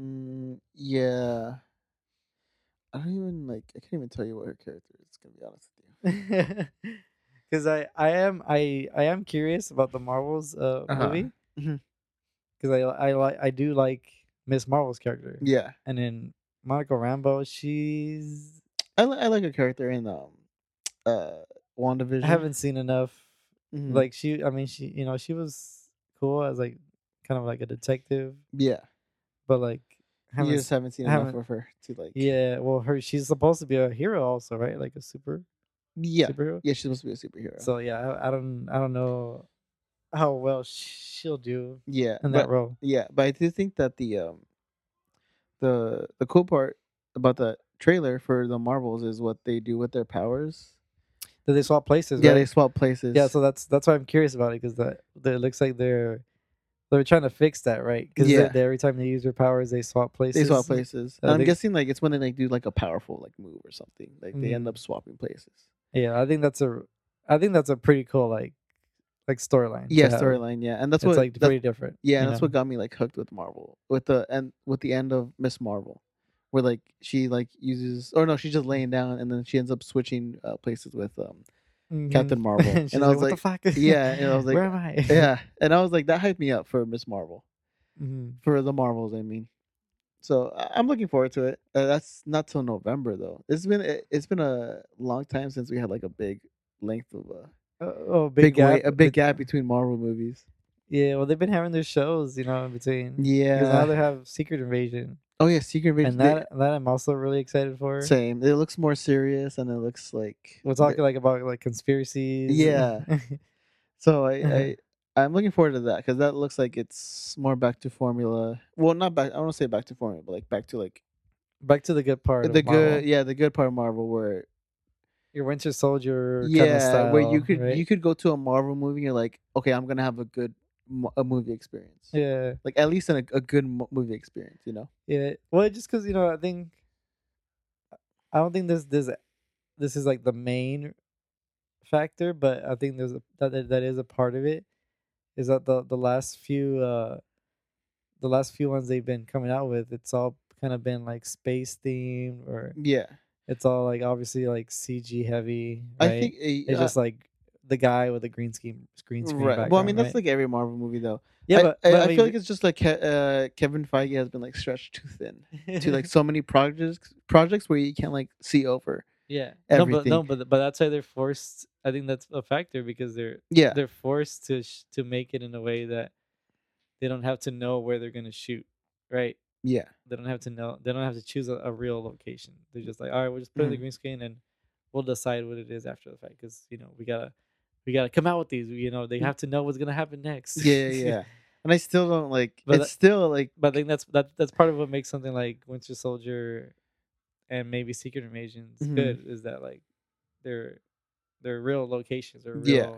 mm, yeah. I don't even like. I can't even tell you what her character is. Gonna be honest with you. because I I am I I am curious about the Marvels uh Uh-huh. movie because I I like I do like Ms. Marvel's character Yeah, and then Monica Rambeau she's I, li- I like her character in um, uh, WandaVision. I haven't seen enough Mhm. like she I mean she you know she was cool as like kind of like a detective yeah, but like you haven't just s- haven't seen enough haven't- of her to like. yeah well her she's supposed to be a hero also right like a super yeah, superhero yeah. She's supposed to be a superhero. so yeah I, I don't I don't know how well she'll do yeah, in but that role Yeah, but I do think that the um the the cool part about the trailer for the Marvels is what they do with their powers. That they swap places? Yeah, right? they swap places. Yeah, so that's that's why I'm curious about it because that, that it looks like they're they're trying to fix that, right? Because Yeah. every time they use their powers, they swap places. they swap places. I'm think- guessing like it's when they like do like a powerful like move or something. Like they end Mm. up swapping places. Yeah, I think that's a, I think that's a pretty cool like, like storyline. Yeah, storyline. Yeah, and that's It's what like that's- pretty different. yeah, and that's know? what got me like hooked with Marvel with the and with the end of Ms. Marvel, where like she like uses or no, she's just laying down and then she ends up switching uh, places with um Captain Mhm. Marvel. and, I like, was what like- the fuck? yeah, and I was like, where am I? yeah, and I was like that hyped me up for Ms. Marvel. Mhm. for the Marvels. I mean, so I'm looking forward to it. Uh, that's not till November though. It's been it- it's been a long time since we had like a big length of a Uh, oh, big, big, gap. wait, a big gap between Marvel movies. Yeah, well, they've been having their shows, you know, in between. Yeah. Now they have Secret Invasion, Oh yeah, Secret Invasion. and that that I'm also really excited for. same. It looks more serious and it looks like We're talking like about like conspiracies. Yeah. So I, Uh-huh. I I'm looking forward to that because that looks like it's more back to formula. Well, not back. I don't want to say back to formula, but like back to like Back to the good part. the of Marvel. good. Yeah, the good part of Marvel where Your Winter Soldier. yeah, kind of style, where you could right? you could go to a Marvel movie and you're like, okay, I'm gonna have a good a movie experience. Yeah, Like at least in a, a good movie experience, you know. yeah. Well, just because you know, I think I don't think this this this is like the main factor, but I think there's a that that- is a part of it. Is that the the last few uh the last few ones they've been coming out with, it's all kind of been like space themed or Yeah, it's all like obviously like CG heavy. Right? I think uh, it's just like the guy with the green screen green screen. right. Well, I mean that's right? like every Marvel movie though. yeah, I, but, I, but I mean, feel like it's just like uh, Kevin Feige has been like stretched too thin to like so many projects projects where you can't like see over. Yeah. No, but everything. no, but but that's why they're forced. I think that's a factor because they're yeah, they're forced to sh- to make it in a way that they don't have to know where they're gonna shoot, right? yeah, They don't have to know. They don't have to choose a, a real location. They're just like, all right, we'll just put in the green screen and we'll decide what it is after the fact. Because you know we gotta we gotta come out with these. You know they have to know what's gonna happen next. Mm. yeah, yeah. And I still don't like. But it's that- still like but I think that's that that's part of what makes something like Winter Soldier and maybe Secret Invasions Mhm. good is that like they're they're real locations. They're real. Yeah.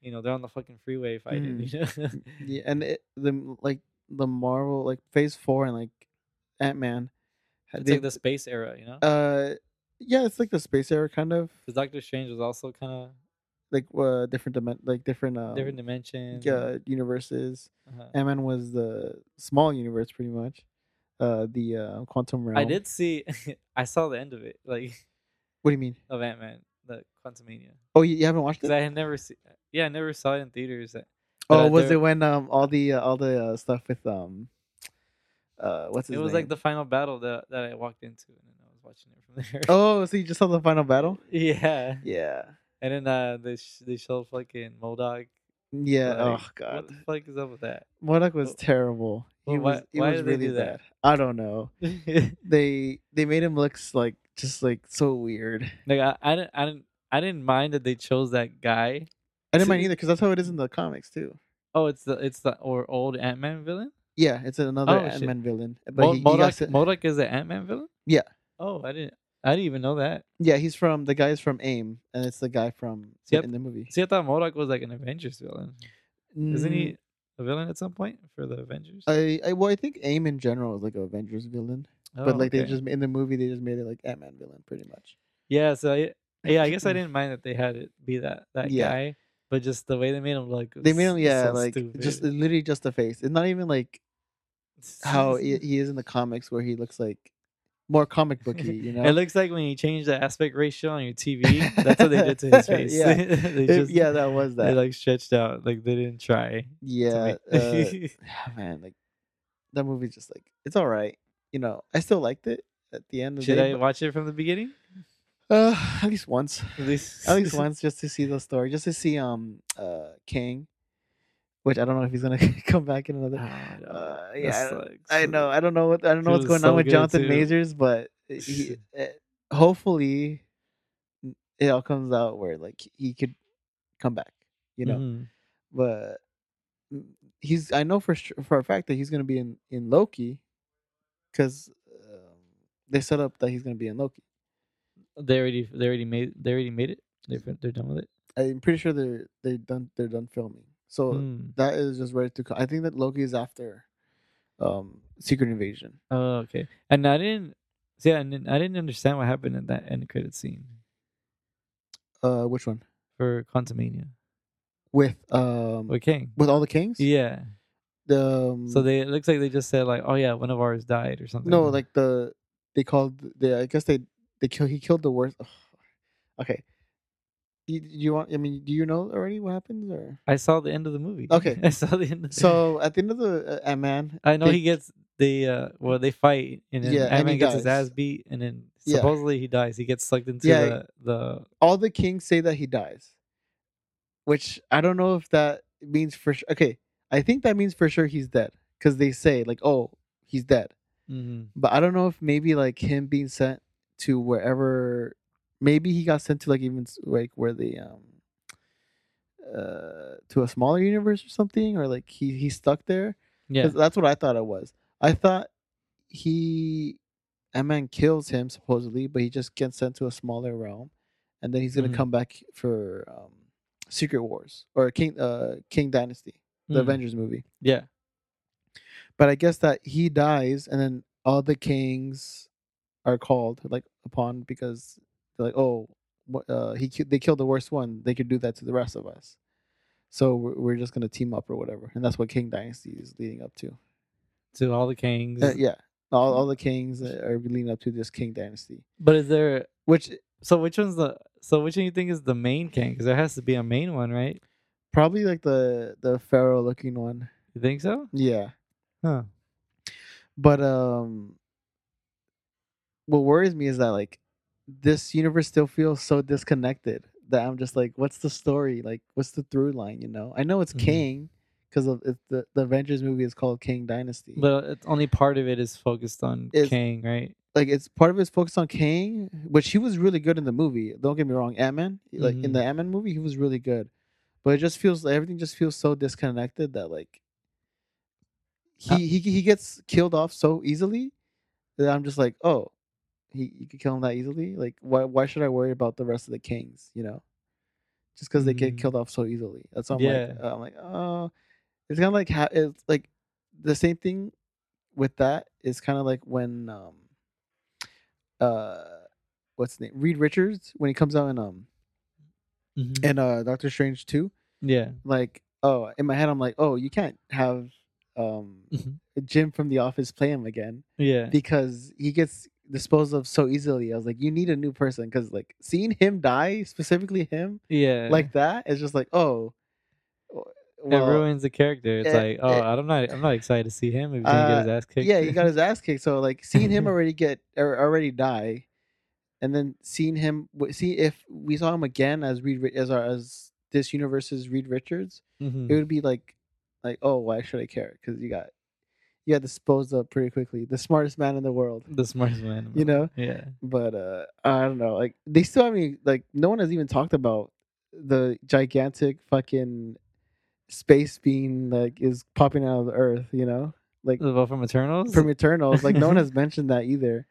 You know, they're on the fucking freeway fighting. You know? yeah, and it, the like the Marvel like Phase Four and like Ant Man. it's like the space era. You know, uh, yeah, it's like the space era kind of because Doctor Strange was also kind of like uh different dimen- like different uh different dimensions. yeah universes. Uh-huh. Ant Man was the small universe pretty much. Uh, the uh quantum realm. I did see. I saw the end of it, like What do you mean? of Ant Man, the Quantumania. Oh, you, you haven't watched it? I had never seen. Yeah, I never saw it in theaters. but, Oh, was it when um all the uh, all the uh, stuff with um uh what's his It was name? like the final battle that that I walked into, and then I was watching it from there. Oh, so you just saw the final battle? yeah. Yeah. And then uh, they sh- they showed fucking MODOK. Yeah. like, oh What god. the fuck is up with that? MODOK was Well- terrible. He well, why- was he why was did they really do that? bad. I don't know. They they made him look like just like so weird. like I, I didn't I didn't I didn't mind that they chose that guy. I didn't mind either because that's how it is in the comics too. Oh, it's the it's the or old Ant Man villain. Yeah, it's another Oh. Ant Man villain. But Mo- he, he got MODOK sent- is the Ant Man villain. Yeah. Oh, I didn't I didn't even know that. yeah, he's from the guy's from AIM, and it's the guy from See, I- in the movie. See, I thought MODOK was like an Avengers villain. Isn't Mm, he a villain at some point for the Avengers? I, I well, I think AIM in general is like an Avengers villain, Oh, but like they okay. just in the movie they just made it like Ant Man villain pretty much. yeah. So I, yeah, I guess I didn't mind that they had it be that that Yeah. guy, but just the way they made him look. They made him yeah so like stupid. just literally just the face. It's not even like how he, he is in the comics where he looks like more comic booky. You know, It looks like when you change the aspect ratio on your TV. That's what they did to his face. Yeah. they just, yeah, that was They that. like stretched out. Like they didn't try. yeah, make- uh, man, like that movie just like it's all right. You know, I still liked it at the end of the Should day. I watch it from the beginning? uh, at least once. At least, at least once just to see the story, just to see um uh Kang, which I don't know if he's gonna come back in another. Uh, yeah, I. I know I don't know what I don't know what's going on with Jonathan too. Majors, but he uh, hopefully it all comes out where like he could come back, you know. Mhm. But mm, he's I know for sure, for a fact that he's gonna be in in Loki, because um, they set up that he's gonna be in Loki. They already, they already made, they already made it. They're, they're done with it. I'm pretty sure they're they done they're done filming. So Mm. that is just ready to come. I think that Loki is after um Secret Invasion. Oh, okay. And I didn't, see, I didn't, I didn't understand what happened in that end credit scene Uh which one? for Quantumania With um with Kang. with all the Kangs? Yeah. The um, So they, it looks like they just said like, oh yeah, one of ours died or something. No, like the they called the I guess they they kill he killed the worst Okay. You, you want I mean do you know already what happens or I saw the end of the movie. Okay. I saw the end. Of So at the end of the uh, Ant Man I know they- he gets the uh well they fight and then Yeah, he Ant-Man gets his ass beat and then Yeah. supposedly he dies. He gets sucked into Yeah. the the all the Kangs say that he dies. Which I don't know if that means for sure. Okay, I think that means for sure he's dead because they say like, "Oh, he's dead." mhm. But I don't know if maybe like him being sent to wherever, maybe he got sent to like even like where the um, uh, to a smaller universe or something, or like he he's stuck there. yeah That's what I thought it was. I thought he, Ant-Man kills him supposedly, but he just gets sent to a smaller realm, and then he's gonna Mhm. come back for um, Secret Wars or Kang uh Kang Dynasty, the Mm. Avengers movie. yeah But I guess that he dies, and then all the Kangs are called like upon because they're like, oh, uh, he they killed the worst one. They could do that to the rest of us. So we're, we're just gonna team up or whatever, and that's what Kang Dynasty is leading up to. to all the Kangs. Uh, yeah, all, all the Kangs are leading up to this Kang Dynasty, But is there which so which one's the so which one you think is the main king? Because there has to be a main one, right? probably like the the pharaoh looking one. You think so? Yeah, Huh. but um, what worries me is that like this universe still feels so disconnected that I'm just like, what's the story? Like, what's the through line? You know, I know it's Mhm. Kang because of the the Avengers movie is called Kang Dynasty. But it's only part of it is focused on It's- Kang, right? like it's part of it's focused on Kang, which he was really good in the movie. Don't get me wrong, Ant Man, like in Mhm. the Ant Man movie, he was really good. But it just feels everything just feels so disconnected that like he Uh he he gets killed off so easily that I'm just like, oh, he you could kill him that easily. Like why why should I worry about the rest of the Kangs? You know, just because they get Mm. killed off so easily. That's why I'm like Yeah. I'm like oh, it's kind of like ha- it's like the same thing with that is kind of like when um uh what's the name Reed Richards when he comes out in um Mhm. in uh Doctor Strange 2 Yeah. like oh in my head I'm like oh you can't have um Mhm. Jim from the office play him again Yeah. because he gets disposed of so easily I was like you need a new person cuz like seeing him die specifically him Yeah. like that is just like oh w- it ruins the character. It's eh, like, oh, eh, I'm not, I'm not excited to see him if he's gonna get his Uh, ass kicked. Yeah, he got his ass kicked. So like seeing him already get or already die, and then seeing him see if we saw him again as Reed as our as this universe's Reed Richards, Mhm. it would be like like oh why should I care? Because you got you got disposed of pretty quickly. The smartest man in the world, the smartest man. you know. Yeah. But uh I don't know. Like they still haven't like no one has even talked about the gigantic fucking space being like is popping out of the earth. You know, like vote from Eternals. from Eternals. Like no one has mentioned that either.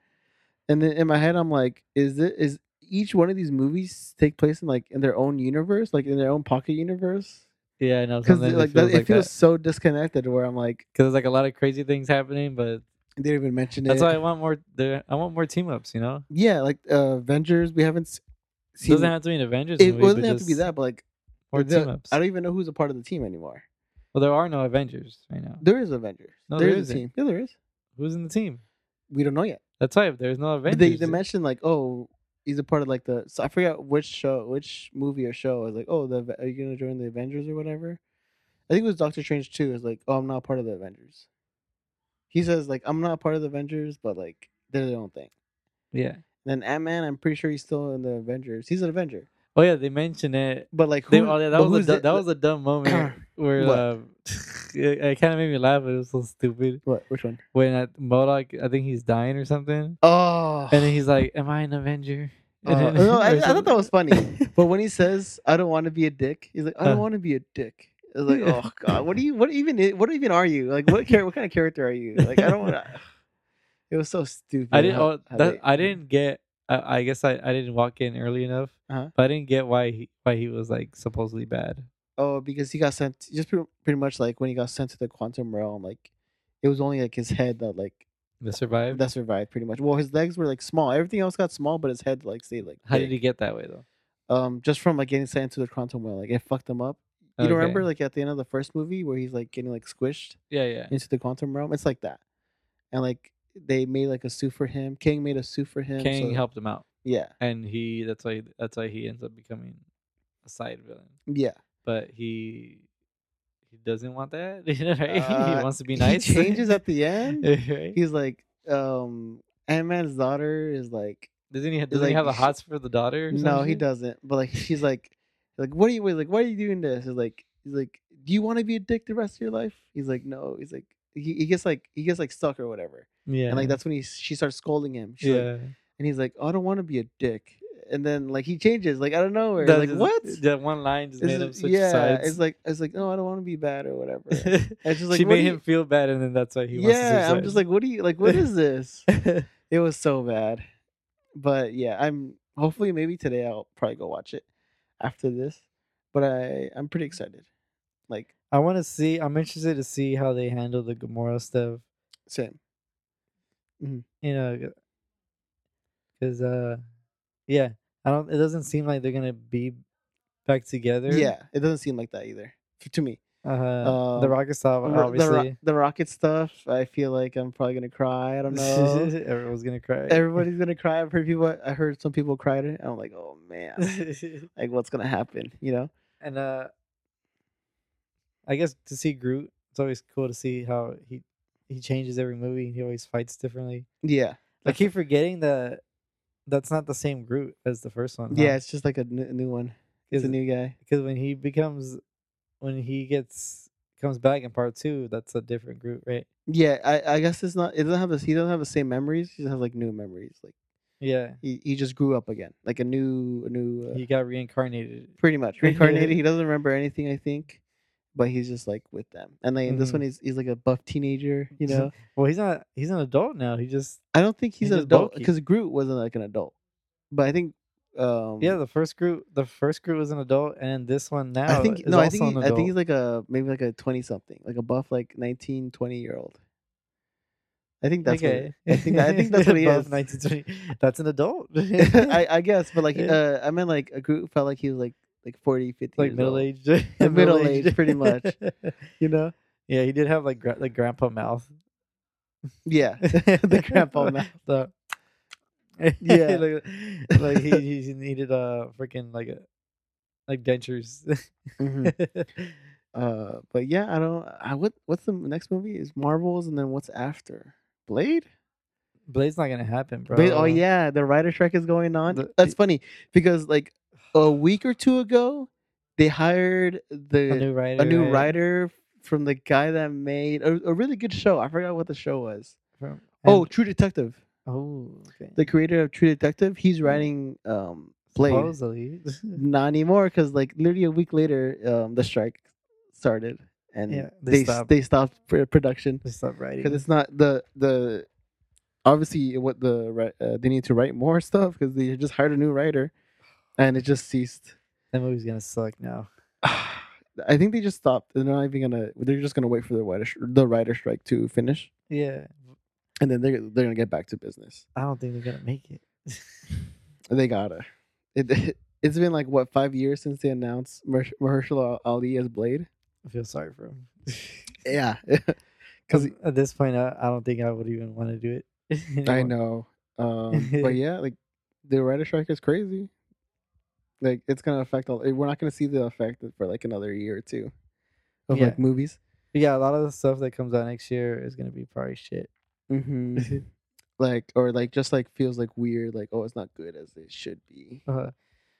And then in my head, I'm like, is it is each one of these movies take place in like in their own universe, like in their own pocket universe? Yeah, I know. Because like it that, feels it like feels that. so disconnected. Where I'm like, Because there's like a lot of crazy things happening, but they didn't even mention that's it. That's why I want more. There, I want more team ups. You know, yeah, like uh, Avengers, we haven't seen. doesn't have to be an Avengers it movie. doesn't have to be that, but like More team ups. I don't even know who's a part of the team anymore. Well, there are no Avengers right now. There is Avengers. No, there there is a team. Yeah, there is. Who's in the team? We don't know yet. That's why there's no But Avengers. they, they mentioned like, oh, he's a part of like the. So I forget which show, which movie or show. I was like, oh, the are you gonna join the Avengers or whatever? I think it was Doctor Strange too. Is like, oh, I'm not part of the Avengers. He says like, I'm not part of the Avengers, but like they're their own thing. yeah. Then Ant Man, I'm pretty sure he's still in the Avengers. He's an Avenger, Oh yeah, they mentioned it. but like, They, who, oh, yeah, that was a du- that was a dumb moment where uh, it, it kind of made me laugh. But it was so stupid what? Which one? when at MODOK, I think he's dying or something, Oh, and then he's like, "Am I an Avenger?" Uh, then- no, I, I thought that was funny. But when he says, "I don't want to be a dick," he's like, "I don't Uh. want to be a dick." It's like, Yeah. oh god, what do you? What even? What even are you? Like, what char- What kind of character are you? Like, I don't want to. It was so stupid. I didn't. how- Oh, how that, they- I didn't get. I, I guess I, I didn't walk in early enough. Uh-huh. But I didn't get why he why he was like supposedly bad. Oh, because he got sent. Just pretty, pretty much like when he got sent to the quantum realm, like it was only like his head that like The survive. that survived. Pretty much. Well, his legs were like small. Everything else got small, but his head like stayed like. How did he get that way though? Um, just from like getting sent into the quantum realm, like it fucked him up. You don't Okay. remember like at the end of the first movie where he's like getting like squished Yeah, yeah. into the quantum realm? It's like that, and like they made like a suit for him. Kang made a suit for him. Kang so- helped him out, Yeah, and he that's why that's why he ends up becoming a side villain. yeah. But he he doesn't want that. Right? Uh, he wants to be nice. He changes at the end. right? He's like, um, Ant Man's daughter is like, Doesn't he? Doesn't he have a hots for the daughter? no, he doesn't. But like, she's like, like, what are you? Like, why are you doing this? He's like, he's like, do you want to be a dick the rest of your life? He's like, no. He's like, he, he gets like, he gets like stuck or whatever, Yeah, and like that's when he she starts scolding him. She's like, yeah. and he's like, oh, I don't want to be a dick. And then like he changes like out of nowhere. That like what? That one line just It's made him switch yeah, sides. it's like it's like no, I don't want to be bad or whatever. It's just like she made him you- feel bad, and then that's why he. yeah, I'm just like, what do you like? What is this? it was so bad, but yeah, I'm hopefully maybe today I'll probably go watch it after this. But I I'm pretty excited. Like I want to see. I'm interested to see how they handle the Gamora stuff. same. You know, because uh, yeah, I don't. It doesn't seem like they're gonna be back together. Yeah, it doesn't seem like that either to me. Uh, the Um, rocket stuff, The ro- the, ro- obviously. the rocket stuff, I feel like I'm probably gonna cry. I don't know. Everyone's gonna cry. Everybody's gonna cry. I've heard people. I heard some people cried it. I'm like, oh man, like what's gonna happen? You know? and uh, I guess to see Groot, it's always cool to see how he he changes every movie. He always fights differently. Yeah. I keep forgetting that that's not the same Groot as the first one. Yeah, it's just like a n- new one. It's a new guy. because when he becomes when he gets comes back in part two, that's a different Groot, right? Yeah, I, I guess it's not. It doesn't have the. He doesn't have the same memories. He just has like new memories. Like Yeah, he, he just grew up again, like a new a new. Uh, he got reincarnated. pretty much reincarnated. he doesn't remember anything, I think, but he's just like with them. And like in this one, he's he's like a buff teenager. You know, Well, he's not. He's an adult now. He just I don't think he's, He's an adult because Groot wasn't like an adult, but I think. Um, yeah. The first Groot, the first Groot was an adult, and this one now. I think is no, I think he, I think he's like a maybe like a twenty something, like a buff like 19, 20 year old. I think that's okay. what. I think I think that's what he is. 1920. That's an adult. I, I guess, but like Yeah. uh, I meant like a Groot felt like he was like like 40, 50 like middle aged. middle-aged, pretty much. You know? Yeah, he did have like gra- like grandpa mouth. Yeah, the grandpa mouth. Yeah. like, like he he needed uh freaking like a like dentures. Mhm. Uh, but yeah, I don't. I what what's the next movie is Marvels, and then what's after Blade? Blade's not gonna happen, bro. Blade. Oh yeah, the writer strike is going on. The- That's funny because like a week or two ago, they hired the a new writer. a new right? writer from the guy that made a, a really good show. I forgot what the show was. From, oh, True Detective. oh, okay. The creator of True Detective. He's writing um Blade. Supposedly. Not anymore, because like literally a week later, um, the strike started, and Yeah, they they stopped. they stopped pr- production They stopped writing. because it's not the the obviously what the uh, they need to write more stuff because they just hired a new writer, and it just ceased. that movie's gonna suck now. I think they just stopped. They're not even gonna. They're just gonna wait for the writer the writer strike to finish, Yeah, and then they're they're gonna get back to business. I don't think they're gonna make it. They gotta. It it's been like what five years since they announced Mahershala Ali as Blade. I feel sorry for him. Yeah, Because because at this point, I, I don't think I would even want to do it. I know. Um, but yeah, like the writer strike is crazy. Like it's gonna affect all. We're not gonna see the effect for like another year or two of Yeah. like movies. But yeah, a lot of the stuff that comes out next year is gonna be probably shit. Mm-hmm. like or like just like feels like weird. Like oh, it's not good as it should be. Uh,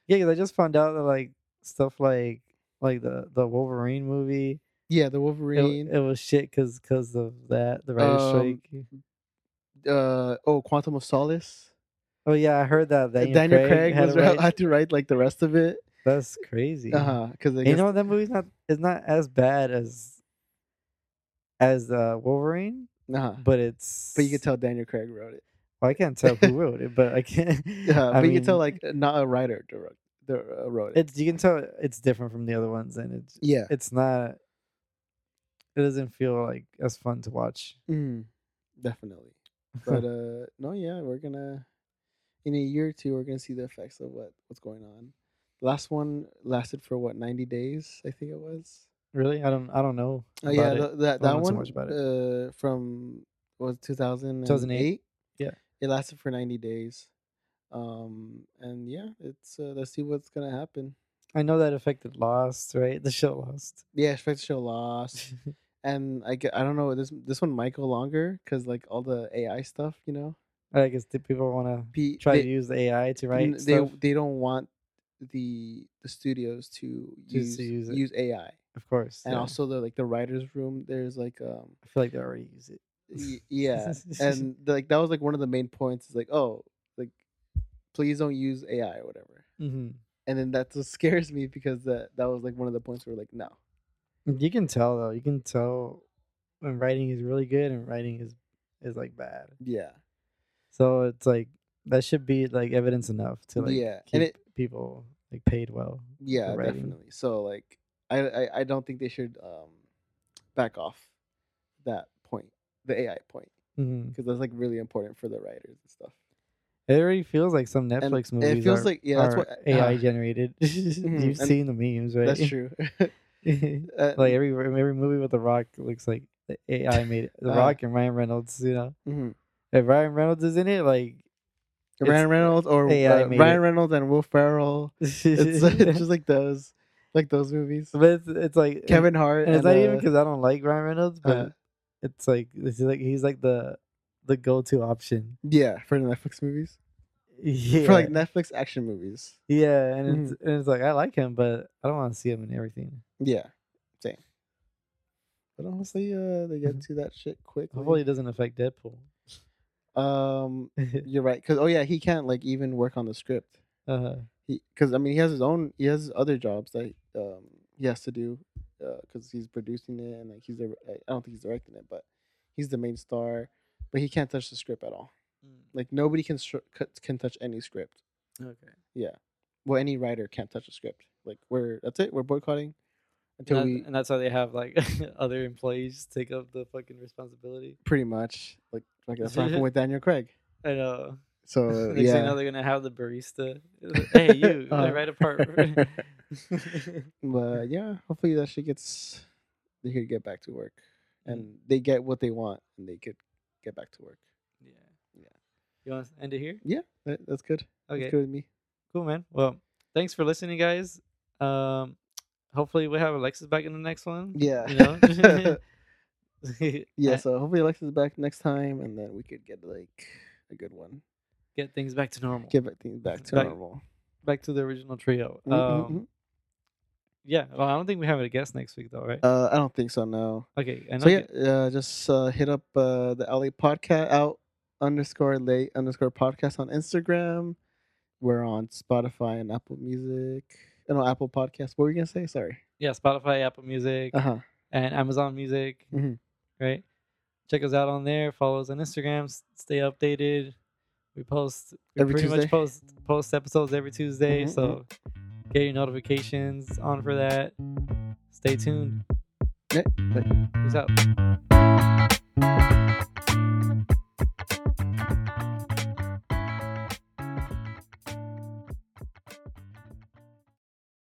yeah, 'cause I just found out that like stuff like like the the Wolverine movie, Yeah, the it, Wolverine. it was shit because because of that the writer's Um, strike. uh oh, Quantum of Solace. Oh yeah, I heard that Daniel, Daniel, Craig, Craig, had was to write- had to write like the rest of it. That's crazy. Uh huh. Because you know? That movie's not is not as bad as as uh, Wolverine, uh-huh. but it's but you can tell Daniel Craig wrote it. Well, I can't tell who wrote it, but I can. Yeah, I but you can tell like not a writer direct, uh, wrote it. it's you can tell it's different from the other ones, and it's yeah. it's not. It doesn't feel like as fun to watch. Mm, definitely. But uh no, yeah, we're gonna in a year or two we're gonna see the effects of what what's going on. Last one lasted for what ninety days, I think it was. really, I don't. I don't know. Oh yeah, it. that that don't know too one much about uh from was two thousand 2008? Yeah. it lasted for ninety days. Um and yeah, it's uh, let's see what's gonna happen. I know that affected Lost, right? The show Lost. Yeah, to show lost, and I get I don't know this this one might go longer because like all the AI stuff, you know. I guess people want to try they- to use the AI to write they stuff. they don't want the the studios to Just use to use use. AI Of course, and yeah. also the like the writers room there's like um I feel like they already use it. y- yeah and like that was like one of the main points is like oh like please don't use AI or whatever hmm and then that just scares me because that that was like one of the points where like no You can tell though. You can tell when writing is really good and writing is is like bad. yeah So it's like that should be like evidence enough to like Yeah, keep and it- people like paid well. yeah definitely so like I, I I don't think they should um back off that point the AI point because that's like really important for the writers and stuff It already feels like some Netflix and movies it feels are, like yeah that's what AI uh, generated. Mhm, You've seen the memes, right? that's true Uh, like every every movie with The Rock looks like the AI made it. The Uh, Rock and Ryan Reynolds. You know, mhm. If Ryan Reynolds is in it, like Ryan Reynolds or uh, Ryan it. Reynolds and Will Ferrell. It's, it's just like those, like those movies. but it's, it's like Kevin Hart and it's and, not even uh, because I don't like Ryan Reynolds, but uh, it's like it's like he's like the the go to option. yeah for the Netflix movies. yeah, for like Netflix action movies. yeah, and it's and it's like I like him, but I don't want to see him in everything. Yeah, same. But honestly, uh, they get to that shit quick. Hopefully, it doesn't affect Deadpool. Um, you're right. Cause oh yeah, he can't like even work on the script. uh, He because I mean he has his own he has other jobs that um he has to do because he's producing it and like he's the I don't think he's directing it, but he's the main star. But he can't touch the script at all. Like nobody can can touch any script. okay. Yeah, well any writer can't touch a script. Like we're that's it. We're boycotting until and, we and that's why they have like other employees take up the fucking responsibility. pretty much like like that's what happened with Daniel Craig. I know. So Next thing you know, yeah, they're gonna have the barista. hey, you, Uh. uh, write a part. but yeah, hopefully that shit gets they could get back to work and they get what they want and they could get back to work. yeah, Yeah. You want to end it here? Yeah, that, that's good. Okay, That's good with me. cool, man. Well, thanks for listening, guys. Um, hopefully we have Alexis back in the next one. Yeah. you know. yeah, so hopefully Alexis is back next time and then we could get like a good one. get things back to normal. Get back things back to Back- normal. back to the original trio. Mhm, Um, mhm. yeah. Well, I don't think we have a guest next week though, right? Uh, I don't think so. No. okay. So yeah, uh, just uh, hit up uh, the LA podcast out underscore late underscore podcast on Instagram. We're on Spotify and Apple Music. Uh, No, Apple Podcast. What were you gonna say? Sorry. yeah, Spotify, Apple Music, Uh huh. and Amazon Music. Mhm. Right. Check us out on there. Follow us on Instagram. Stay updated. We post we Every pretty Tuesday? much post post episodes every Tuesday. Mhm, So get your notifications on for that. Stay tuned. Yeah. Peace out.